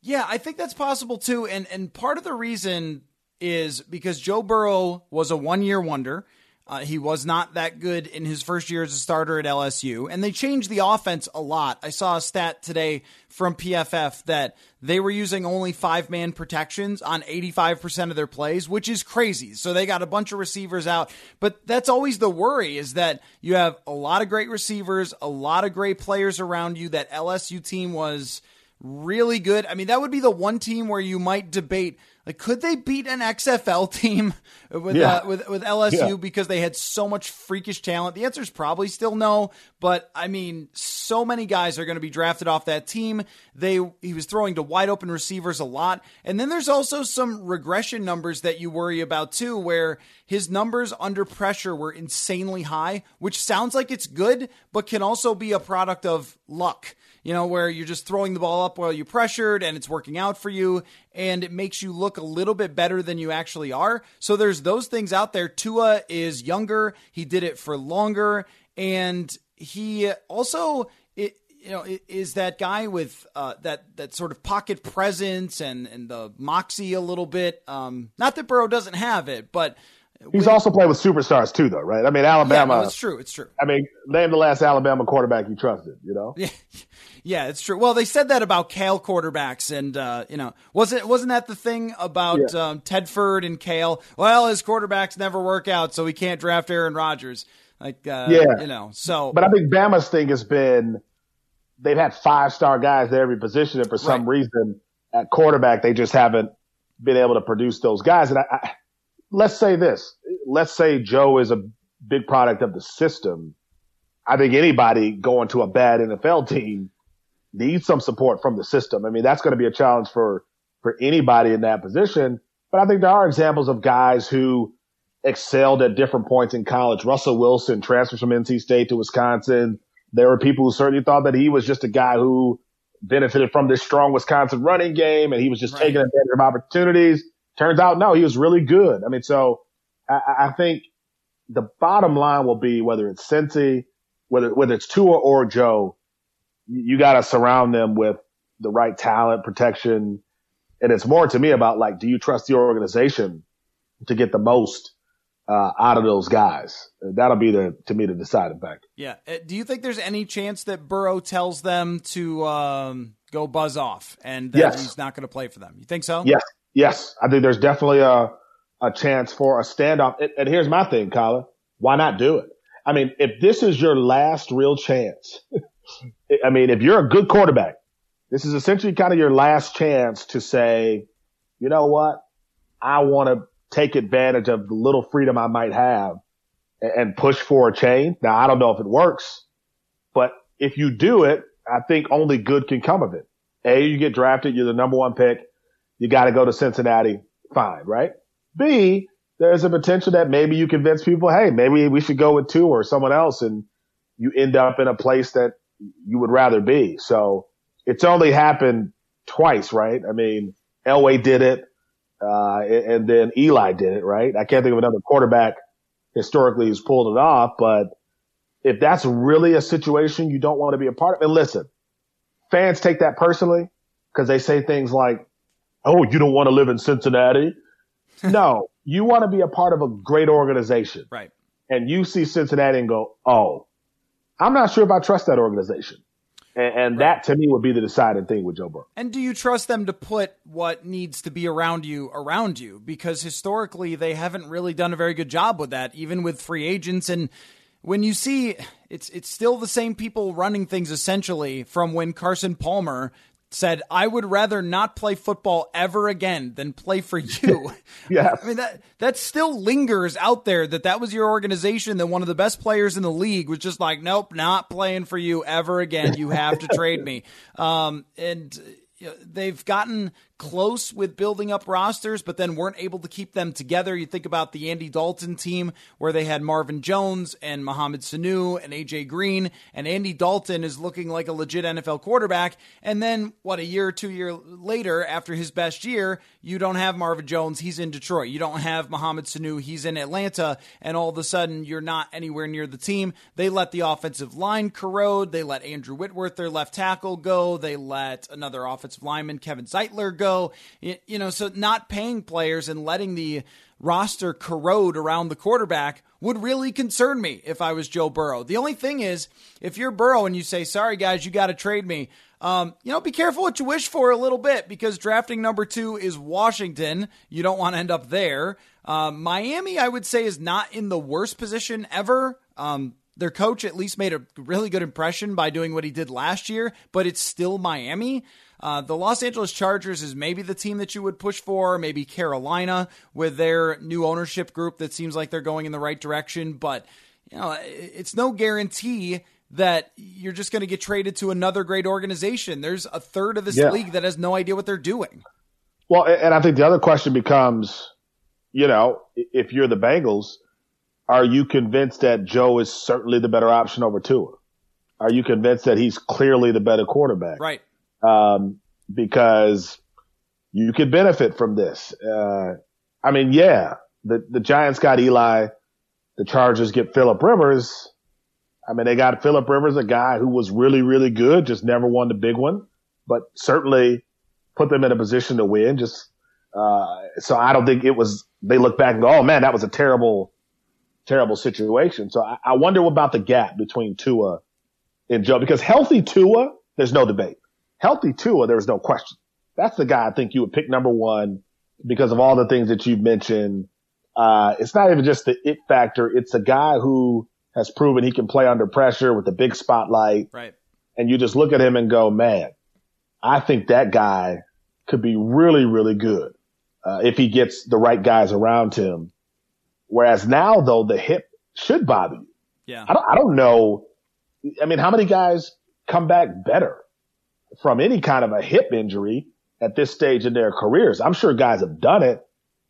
Yeah, I think that's possible too. And, and part of the reason is because Joe Burrow was a one year wonder. Uh, he was not that good in his first year as a starter at LSU, and they changed the offense a lot. I saw a stat today from PFF that they were using only five man protections on 85% of their plays, which is crazy. So they got a bunch of receivers out, but that's always the worry is that you have a lot of great receivers, a lot of great players around you. That LSU team was really good. I mean, that would be the one team where you might debate like, could they beat an XFL team with yeah. uh, with with LSU yeah. because they had so much freakish talent? The answer is probably still no. But I mean, so many guys are going to be drafted off that team. They he was throwing to wide open receivers a lot, and then there's also some regression numbers that you worry about too, where his numbers under pressure were insanely high, which sounds like it's good, but can also be a product of luck you know, where you're just throwing the ball up while you're pressured and it's working out for you and it makes you look a little bit better than you actually are. So there's those things out there. Tua is younger, he did it for longer, and he also. It, you know, is that guy with uh, that that sort of pocket presence and and the moxie a little bit. Um, not that Burrow doesn't have it, but He's also played with superstars too, though, right? I mean, Alabama. Yeah, no, it's true. It's true. I mean, name the last Alabama quarterback you trusted. You know. Yeah, yeah, it's true. Well, they said that about Cal quarterbacks, and uh, you know, wasn't wasn't that the thing about yeah. um, Tedford and Cal? Well, his quarterbacks never work out, so we can't draft Aaron Rodgers. Like, uh, yeah, you know. So, but I think Bama's thing has been they've had five star guys at every position, and for some right. reason at quarterback they just haven't been able to produce those guys. And I, I let's say this. Let's say Joe is a big product of the system. I think anybody going to a bad NFL team needs some support from the system. I mean, that's going to be a challenge for, for anybody in that position. But I think there are examples of guys who excelled at different points in college. Russell Wilson transfers from NC State to Wisconsin. There were people who certainly thought that he was just a guy who benefited from this strong Wisconsin running game and he was just right. taking advantage of opportunities. Turns out, no, he was really good. I mean, so I, I think the bottom line will be whether it's Cincy, whether whether it's Tua or Joe, you, got to surround them with the right talent, protection, and it's more to me about like, do you trust the organization to get the most uh, out of those guys? That'll be the to me the deciding factor. Yeah. Uh, do you think there's any chance that Burrow tells them to um, go buzz off and that yes. he's not going to play for them? You think so? Yes. Yes, I think there's definitely a a chance for a standoff. And, and here's my thing, Colin. Why not do it? I mean, if this is your last real chance, I mean, if you're a good quarterback, this is essentially kind of your last chance to say, you know what? I want to take advantage of the little freedom I might have and, and push for a change. Now, I don't know if it works, but if you do it, I think only good can come of it. A, you get drafted, you're the number one pick you got to go to Cincinnati. Fine, right? B, there's a potential that maybe you convince people, hey, maybe we should go with Tua or someone else, and you end up in a place that you would rather be. So it's only happened twice, right? I mean, Elway did it, uh, and then Eli did it, right? I can't think of another quarterback historically who's pulled it off, but if that's really a situation you don't want to be a part of, and listen, fans take that personally because they say things like, oh, you don't want to live in Cincinnati. no, you want to be a part of a great organization. Right. And you see Cincinnati and go, oh, I'm not sure if I trust that organization. And, and right. that to me would be the deciding thing with Joe Burrow. And do you trust them to put what needs to be around you around you? Because historically, they haven't really done a very good job with that, even with free agents. And when you see it's it's still the same people running things essentially from when Carson Palmer said, I would rather not play football ever again than play for you. yeah. I mean, that, that still lingers out there that that was your organization, that one of the best players in the league was just like, nope, not playing for you ever again. You have to trade me. Um, and they've gotten close with building up rosters, but then weren't able to keep them together. You think about the Andy Dalton team where they had Marvin Jones and Mohamed Sanu and AJ Green, and Andy Dalton is looking like a legit NFL quarterback. And then, what, a year or two year later, after his best year, you don't have Marvin Jones, he's in Detroit. You don't have Mohamed Sanu, he's in Atlanta, and all of a sudden you're not anywhere near the team. They let the offensive line corrode. They let Andrew Whitworth, their left tackle, go. They let another offensive lineman, Kevin Zeitler, go. You know, so not paying players and letting the roster corrode around the quarterback would really concern me if I was Joe Burrow. The only thing is, if you're Burrow and you say, sorry guys, you got to trade me, um, you know, be careful what you wish for a little bit because drafting number two is Washington. You don't want to end up there. Um, Miami, I would say, is not in the worst position ever. Um, their coach at least made a really good impression by doing what he did last year, but it's still Miami. Uh, the Los Angeles Chargers is maybe the team that you would push for, maybe Carolina with their new ownership group that seems like they're going in the right direction. But you know, it's no guarantee that you're just going to get traded to another great organization. There's a third of this yeah. league that has no idea what they're doing. Well, and I think the other question becomes, you know, if you're the Bengals, are you convinced that Joe is certainly the better option over Tua? Are you convinced that he's clearly the better quarterback? Right. Um, because you could benefit from this. Uh, I mean, yeah, the, the Giants got Eli, the Chargers get Philip Rivers. I mean, they got Philip Rivers, a guy who was really, really good, just never won the big one, but certainly put them in a position to win. Just, uh, so I don't think it was, they look back and go, oh man, that was a terrible, terrible situation. So I, I wonder about the gap between Tua and Joe because healthy Tua, there's no debate. Healthy Tua, there's no question. That's the guy I think you would pick number one because of all the things that you've mentioned. Uh, it's not even just the it factor. It's a guy who has proven he can play under pressure with the big spotlight. Right. And you just look at him and go, man, I think that guy could be really, really good uh, if he gets the right guys around him. Whereas now, though, the hip should bother you. Yeah. I don't, I don't know. I mean, how many guys come back better from any kind of a hip injury at this stage in their careers? I'm sure guys have done it,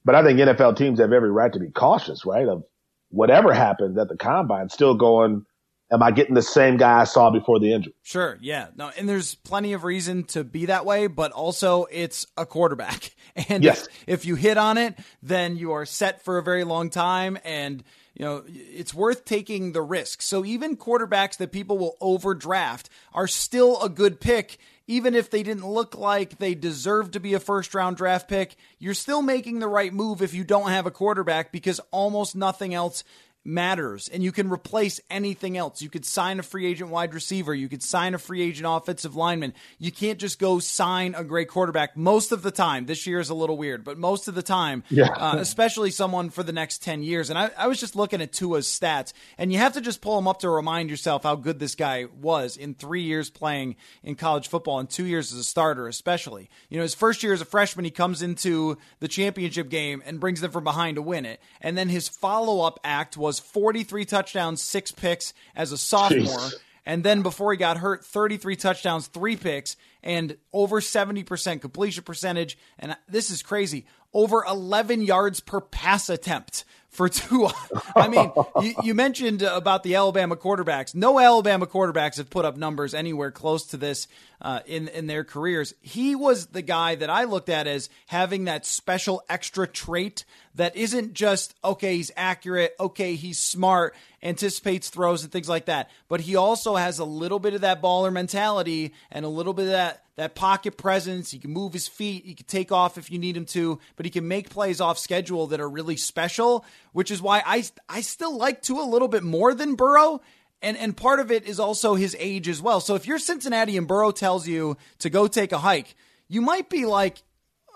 but I think NFL teams have every right to be cautious, right? Of whatever happens at the combine, still going am I getting the same guy I saw before the injury? Sure, yeah. No, and there's plenty of reason to be that way, but also it's a quarterback. And yes. if, if you hit on it, then you are set for a very long time and you know, it's worth taking the risk. So even quarterbacks that people will overdraft are still a good pick even if they didn't look like they deserve to be a first round draft pick, you're still making the right move if you don't have a quarterback because almost nothing else matters and you can replace anything else. You could sign a free agent wide receiver, you could sign a free agent offensive lineman. You can't just go sign a great quarterback most of the time. This year is a little weird, but most of the time, yeah. uh, especially someone for the next 10 years. And I, I was just looking at Tua's stats, and you have to just pull them up to remind yourself how good this guy was in three years playing in college football and two years as a starter, especially. You know, his first year as a freshman, he comes into the championship game and brings them from behind to win it. And then his follow up act was was 43 touchdowns, six picks as a sophomore. Jeez. And then before he got hurt, 33 touchdowns, three picks, and over 70% completion percentage. And this is crazy over 11 yards per pass attempt for Tua. I mean, you, you, mentioned about the Alabama quarterbacks. No Alabama quarterbacks have put up numbers anywhere close to this uh, in in their careers. He was the guy that I looked at as having that special extra trait that isn't just okay. He's accurate. Okay, he's smart. Anticipates throws and things like that. But he also has a little bit of that baller mentality and a little bit of that that pocket presence. He can move his feet. He can take off if you need him to, but he can make plays off schedule that are really special, which is why I, I still like Tua a little bit more than Burrow. And, and part of it is also his age as well. So if you're Cincinnati and Burrow tells you to go take a hike, you might be like,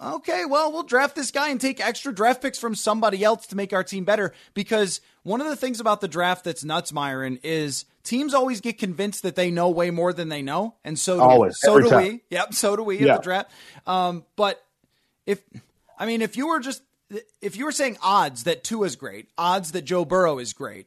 okay, well, we'll draft this guy and take extra draft picks from somebody else to make our team better. Because one of the things about the draft that's nuts, Myron, is teams always get convinced that they know way more than they know, and so do, always, so do we. Yep, so do we yeah. at the draft. Um, but if I mean, if you were just if you were saying odds that Tua is great, odds that Joe Burrow is great,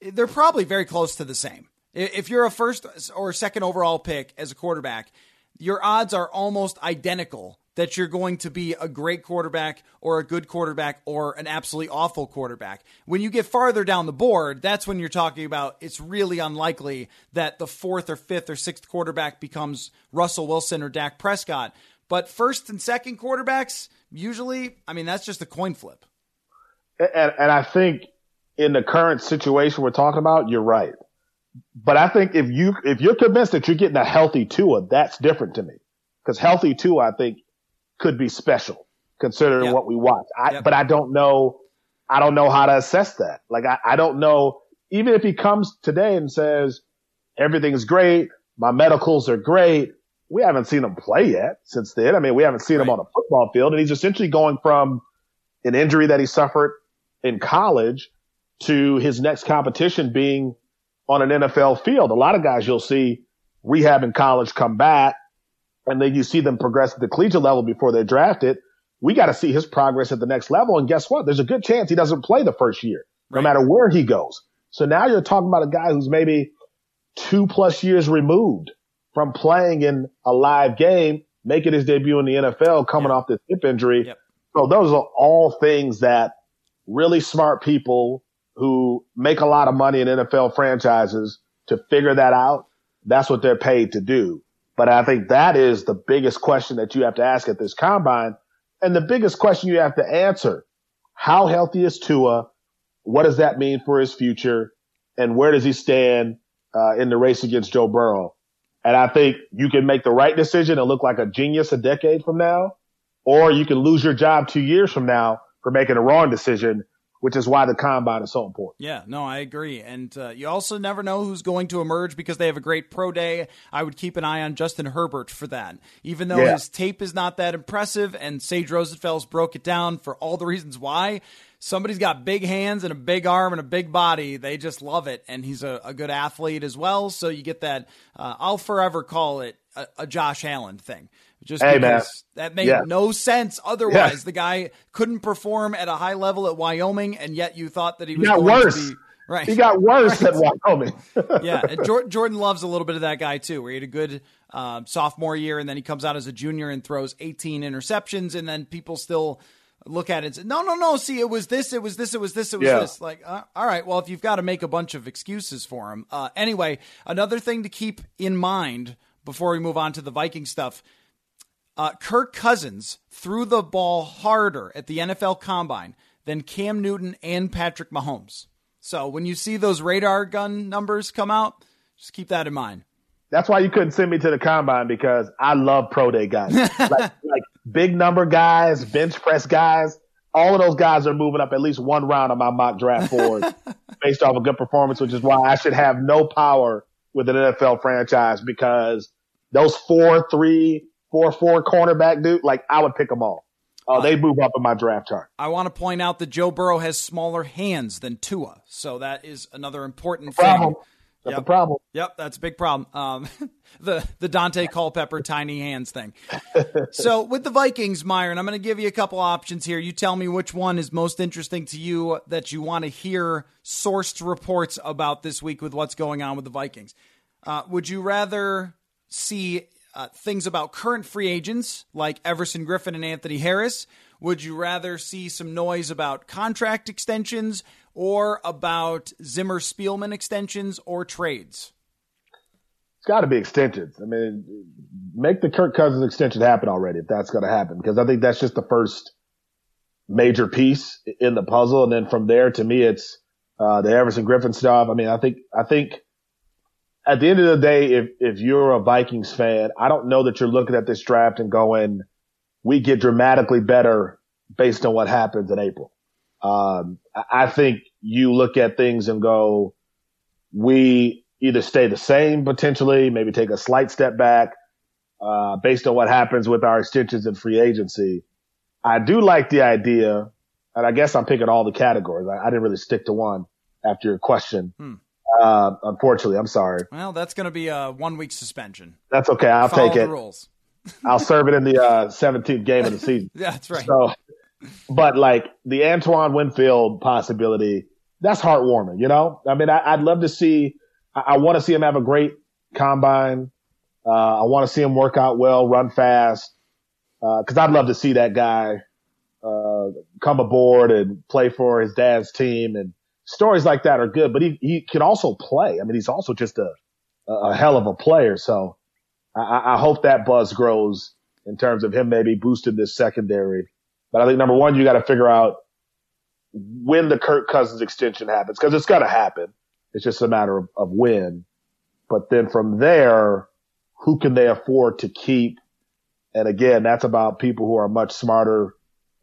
they're probably very close to the same. If you're a first or second overall pick as a quarterback, your odds are almost identical that you're going to be a great quarterback or a good quarterback or an absolutely awful quarterback. When you get farther down the board, that's when you're talking about it's really unlikely that the fourth or fifth or sixth quarterback becomes Russell Wilson or Dak Prescott. But first and second quarterbacks, usually, I mean, that's just a coin flip. And, and I think in the current situation we're talking about, you're right. But I think if you if you're convinced that you're getting a healthy Tua, that's different to me. Because healthy Tua, I think, could be special considering yep. what we watch. I, yep. but I don't know, I don't know how to assess that. Like I, I don't know, even if he comes today and says everything's great, my medicals are great. We haven't seen him play yet since then. I mean, we haven't seen right. him on a football field and he's essentially going from an injury that he suffered in college to his next competition being on an NFL field. A lot of guys you'll see rehab in college come back and then you see them progress at the collegiate level before they're drafted. We got to see his progress at the next level. And guess what? There's a good chance he doesn't play the first year, right. no matter where he goes. So now you're talking about a guy who's maybe two plus years removed from playing in a live game, making his debut in the NFL, coming yep. off this hip injury. Yep. So those are all things that really smart people who make a lot of money in NFL franchises to figure that out. That's what they're paid to do. But I think that is the biggest question that you have to ask at this combine. And the biggest question you have to answer, how healthy is Tua? What does that mean for his future? And where does he stand uh, in the race against Joe Burrow? And I think you can make the right decision and look like a genius a decade from now, or you can lose your job two years from now for making a wrong decision which is why the combine is so important. Yeah, no, I agree. And uh, you also never know who's going to emerge because they have a great pro day. I would keep an eye on Justin Herbert for that. Even though yeah. his tape is not that impressive and Sage Rosenfels broke it down for all the reasons why, somebody's got big hands and a big arm and a big body. They just love it. And he's a, a good athlete as well. So you get that, uh, I'll forever call it a, a Josh Allen thing just hey, because man. that made yeah. no sense. Otherwise, yeah. the guy couldn't perform at a high level at Wyoming, and yet you thought that he was he got worse. Be, right, he got worse right. at Wyoming. yeah, and Jordan Love's a little bit of that guy too. Where he had a good um, sophomore year, and then he comes out as a junior and throws 18 interceptions, and then people still look at it and say, no, no, no. See, it was this, it was this, it was this, it was yeah. this. Like, uh, all right, well, if you've got to make a bunch of excuses for him. Uh, anyway, another thing to keep in mind before we move on to the Viking stuff uh, Kirk Cousins threw the ball harder at the NFL Combine than Cam Newton and Patrick Mahomes. So when you see those radar gun numbers come out, just keep that in mind. That's why you couldn't send me to the combine because I love pro day guys, like, like big number guys, bench press guys. All of those guys are moving up at least one round on my mock draft board based off a good performance, which is why I should have no power with an NFL franchise because those four, three, four four cornerback dude, like I would pick them all. Oh, uh, they move up in my draft chart. I want to point out that Joe Burrow has smaller hands than Tua, so that is another important problem. thing. That's yep. a problem. Yep, that's a big problem. Um, the the Daunte Culpepper tiny hands thing. so with the Vikings, Myron, I'm going to give you a couple options here. You tell me which one is most interesting to you that you want to hear sourced reports about this week with what's going on with the Vikings. Uh, would you rather see uh, things about current free agents like Everson Griffen and Anthony Harris? Would you rather see some noise about contract extensions or about Zimmer Spielman extensions or trades? It's got to be extensions. I mean, make the Kirk Cousins extension happen already if that's going to happen, because I think that's just the first major piece in the puzzle. And then from there, to me, it's uh, the Everson Griffen stuff. I mean, I think I think at the end of the day, if, if you're a Vikings fan, I don't know that you're looking at this draft and going, we get dramatically better based on what happens in April. Um, I think you look at things and go, we either stay the same potentially, maybe take a slight step back, uh, based on what happens with our extensions and free agency. I do like the idea, and I guess I'm picking all the categories. I, I didn't really stick to one after your question. Hmm. Uh, unfortunately, I'm sorry. Well, that's going to be a one week suspension. That's okay. I'll Follow take it. rules. I'll serve it in the uh, 17th game of the season. yeah, that's right. So, but like the Antoine Winfield possibility, that's heartwarming. You know, I mean, I, would love to see. I, I want to see him have a great combine. Uh, I want to see him work out well, run fast. Because uh, I'd love to see that guy uh, come aboard and play for his dad's team and stories like that are good, but he, he can also play. I mean, he's also just a, a hell of a player. So I, I hope that buzz grows in terms of him maybe boosting this secondary. But I think number one, you got to figure out when the Kirk Cousins extension happens because it's going to happen. It's just a matter of, of when. But then from there, who can they afford to keep? And again, that's about people who are much smarter,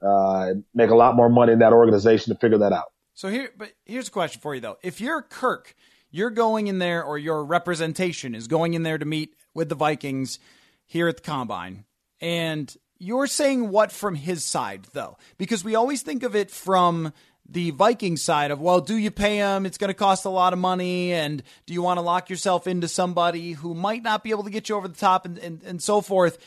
uh, make a lot more money in that organization to figure that out. So here, but here's a question for you though: If you're Kirk, you're going in there, or your representation is going in there to meet with the Vikings here at the combine, and you're saying what from his side though? Because we always think of it from the Viking side of, well, do you pay him? It's going to cost a lot of money. And do you want to lock yourself into somebody who might not be able to get you over the top and, and, and so forth?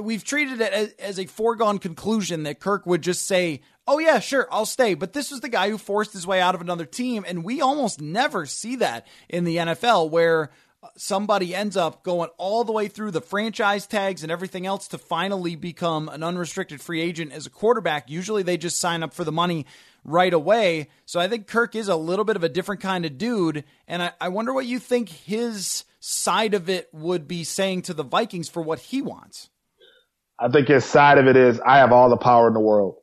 We've treated it as, as a foregone conclusion that Kirk would just say, oh, yeah, sure, I'll stay. But this was the guy who forced his way out of another team. And we almost never see that in the NFL where uh, somebody ends up going all the way through the franchise tags and everything else to finally become an unrestricted free agent as a quarterback. Usually they just sign up for the money right away. So I think Kirk is a little bit of a different kind of dude. And I, I wonder what you think his side of it would be saying to the Vikings for what he wants. I think his side of it is I have all the power in the world.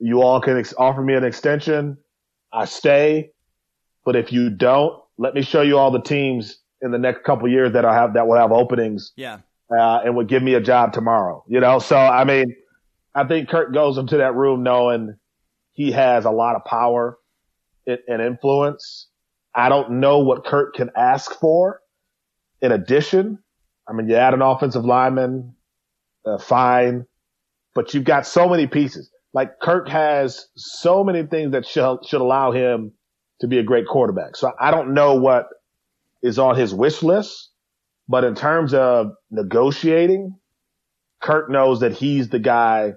You all can ex- offer me an extension. I stay. But if you don't, let me show you all the teams in the next couple years that I have that will have openings. Yeah. Uh, and would give me a job tomorrow. You know, so I mean, I think Kirk goes into that room knowing he has a lot of power and influence. I don't know what Kirk can ask for in addition. I mean, you add an offensive lineman, uh, fine, but you've got so many pieces. Like Kirk has so many things that should, should allow him to be a great quarterback. So I don't know what is on his wish list. But in terms of negotiating, Kirk knows that he's the guy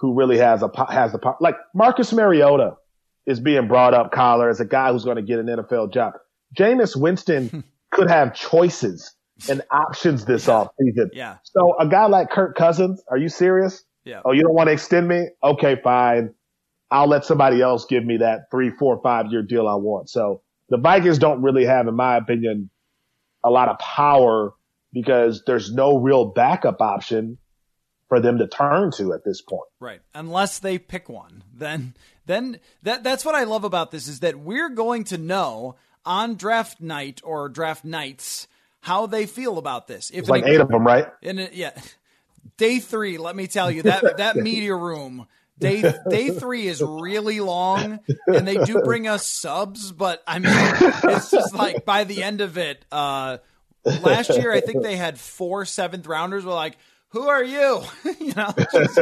who really has a has the like Marcus Mariota is being brought up, collar as a guy who's going to get an NFL job. Jameis Winston could have choices and options this yeah. off season. Yeah. So a guy like Kirk Cousins, are you serious? Yeah. Oh, you don't want to extend me? Okay, fine. I'll let somebody else give me that three, four, five year deal I want. So the Vikings don't really have, in my opinion, a lot of power because there's no real backup option for them to turn to at this point. Right. Unless they pick one. Then then that that's what I love about this is that we're going to know on draft night or draft nights how they feel about this. If it's like eight of them, right? In yeah. Day 3, let me tell you, that that media room Day day three is really long, and they do bring us subs, but I mean, it's just like by the end of it. Uh, last year, I think they had four seventh rounders. Were like, who are you? you know. Just,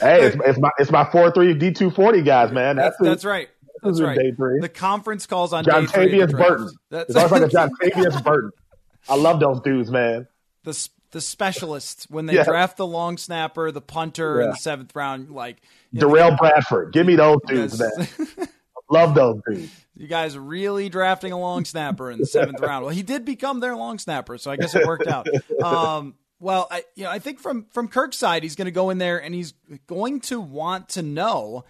hey, it's, it's, my it's my four three D two forty guys, man. That's that's, that's right. That's right. Day three. The conference calls on John Tavius Burton. That's it's always like a John Tavius Burton. I love those dudes, man. The the specialists when they yeah. draft the long snapper, the punter yeah. in the seventh round, like Darrell know, Bradford. Give me those dudes, man. Love those dudes. You guys really drafting a long snapper in the seventh round. Well, he did become their long snapper, so I guess it worked out. Um, well, I you know I think from from Kirk's side, he's going to go in there and he's going to want to know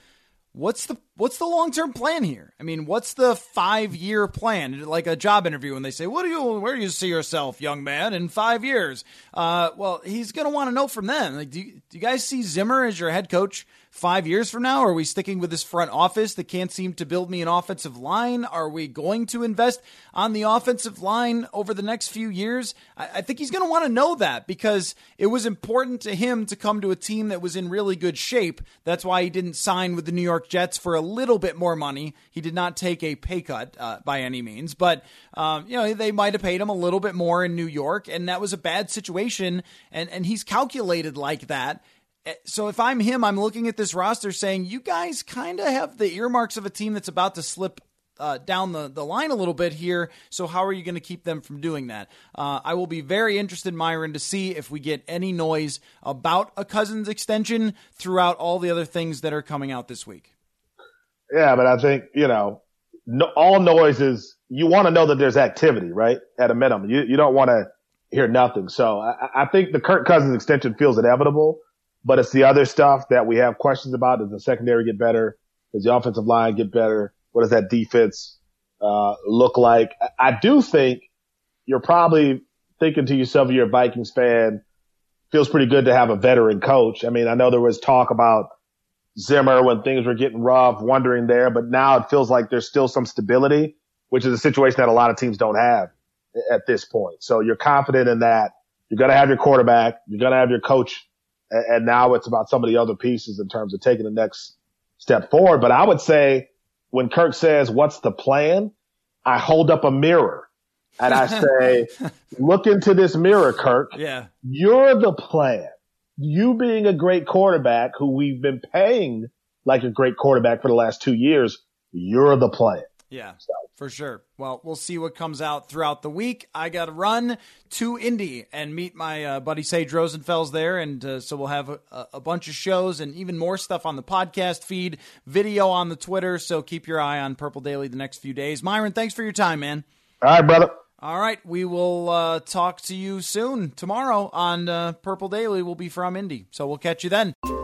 what's the what's the long term plan here? I mean, what's the five year plan? Like a job interview, when they say, "What do you where do you see yourself, young man, in five years?" Uh, well, he's going to want to know from them. Like, do you, do you guys see Zimmer as your head coach? Five years from now? Are we sticking with this front office that can't seem to build me an offensive line? Are we going to invest on the offensive line over the next few years? I, think he's going to want to know that because it was important to him to come to a team that was in really good shape. That's why he didn't sign with the New York Jets for a little bit more money. He did not take a pay cut uh, by any means, but um, you know they might have paid him a little bit more in New York, and that was a bad situation. And and he's calculated like that so if I'm him, I'm looking at this roster saying, you guys kind of have the earmarks of a team that's about to slip uh, down the, the line a little bit here. So how are you going to keep them from doing that? Uh, I will be very interested, Myron, to see if we get any noise about a Cousins extension throughout all the other things that are coming out this week. Yeah, but I think, you know, no, all noises, you want to know that there's activity, right? At a minimum. You, you don't want to hear nothing. So I, I think the Kirk Cousins extension feels inevitable but it's the other stuff that we have questions about. Does the secondary get better? Does the offensive line get better? What does that defense uh, look like? I do think you're probably thinking to yourself, you're a Vikings fan, feels pretty good to have a veteran coach. I mean, I know there was talk about Zimmer when things were getting rough, wondering there, but now it feels like there's still some stability, which is a situation that a lot of teams don't have at this point. So you're confident in that. You're going to have your quarterback. You're going to have your coach and, and now it's about some of the other pieces in terms of taking the next step forward. But I would say when Kirk says, what's the plan? I hold up a mirror and I say, look into this mirror, Kirk. Yeah. You're the plan. You being a great quarterback who we've been paying like a great quarterback for the last two years, you're the player. Yeah, so. for sure. Well, we'll see what comes out throughout the week. I got to run to Indy and meet my uh, buddy Sage Rosenfels there, and uh, so we'll have a, a, bunch of shows and even more stuff on the podcast feed, video on the Twitter. So keep your eye on Purple Daily the next few days. Myron, thanks for your time, man. All right, brother. All right, we will uh, talk to you soon. Tomorrow on uh, Purple Daily We'll be from Indy, so we'll catch you then.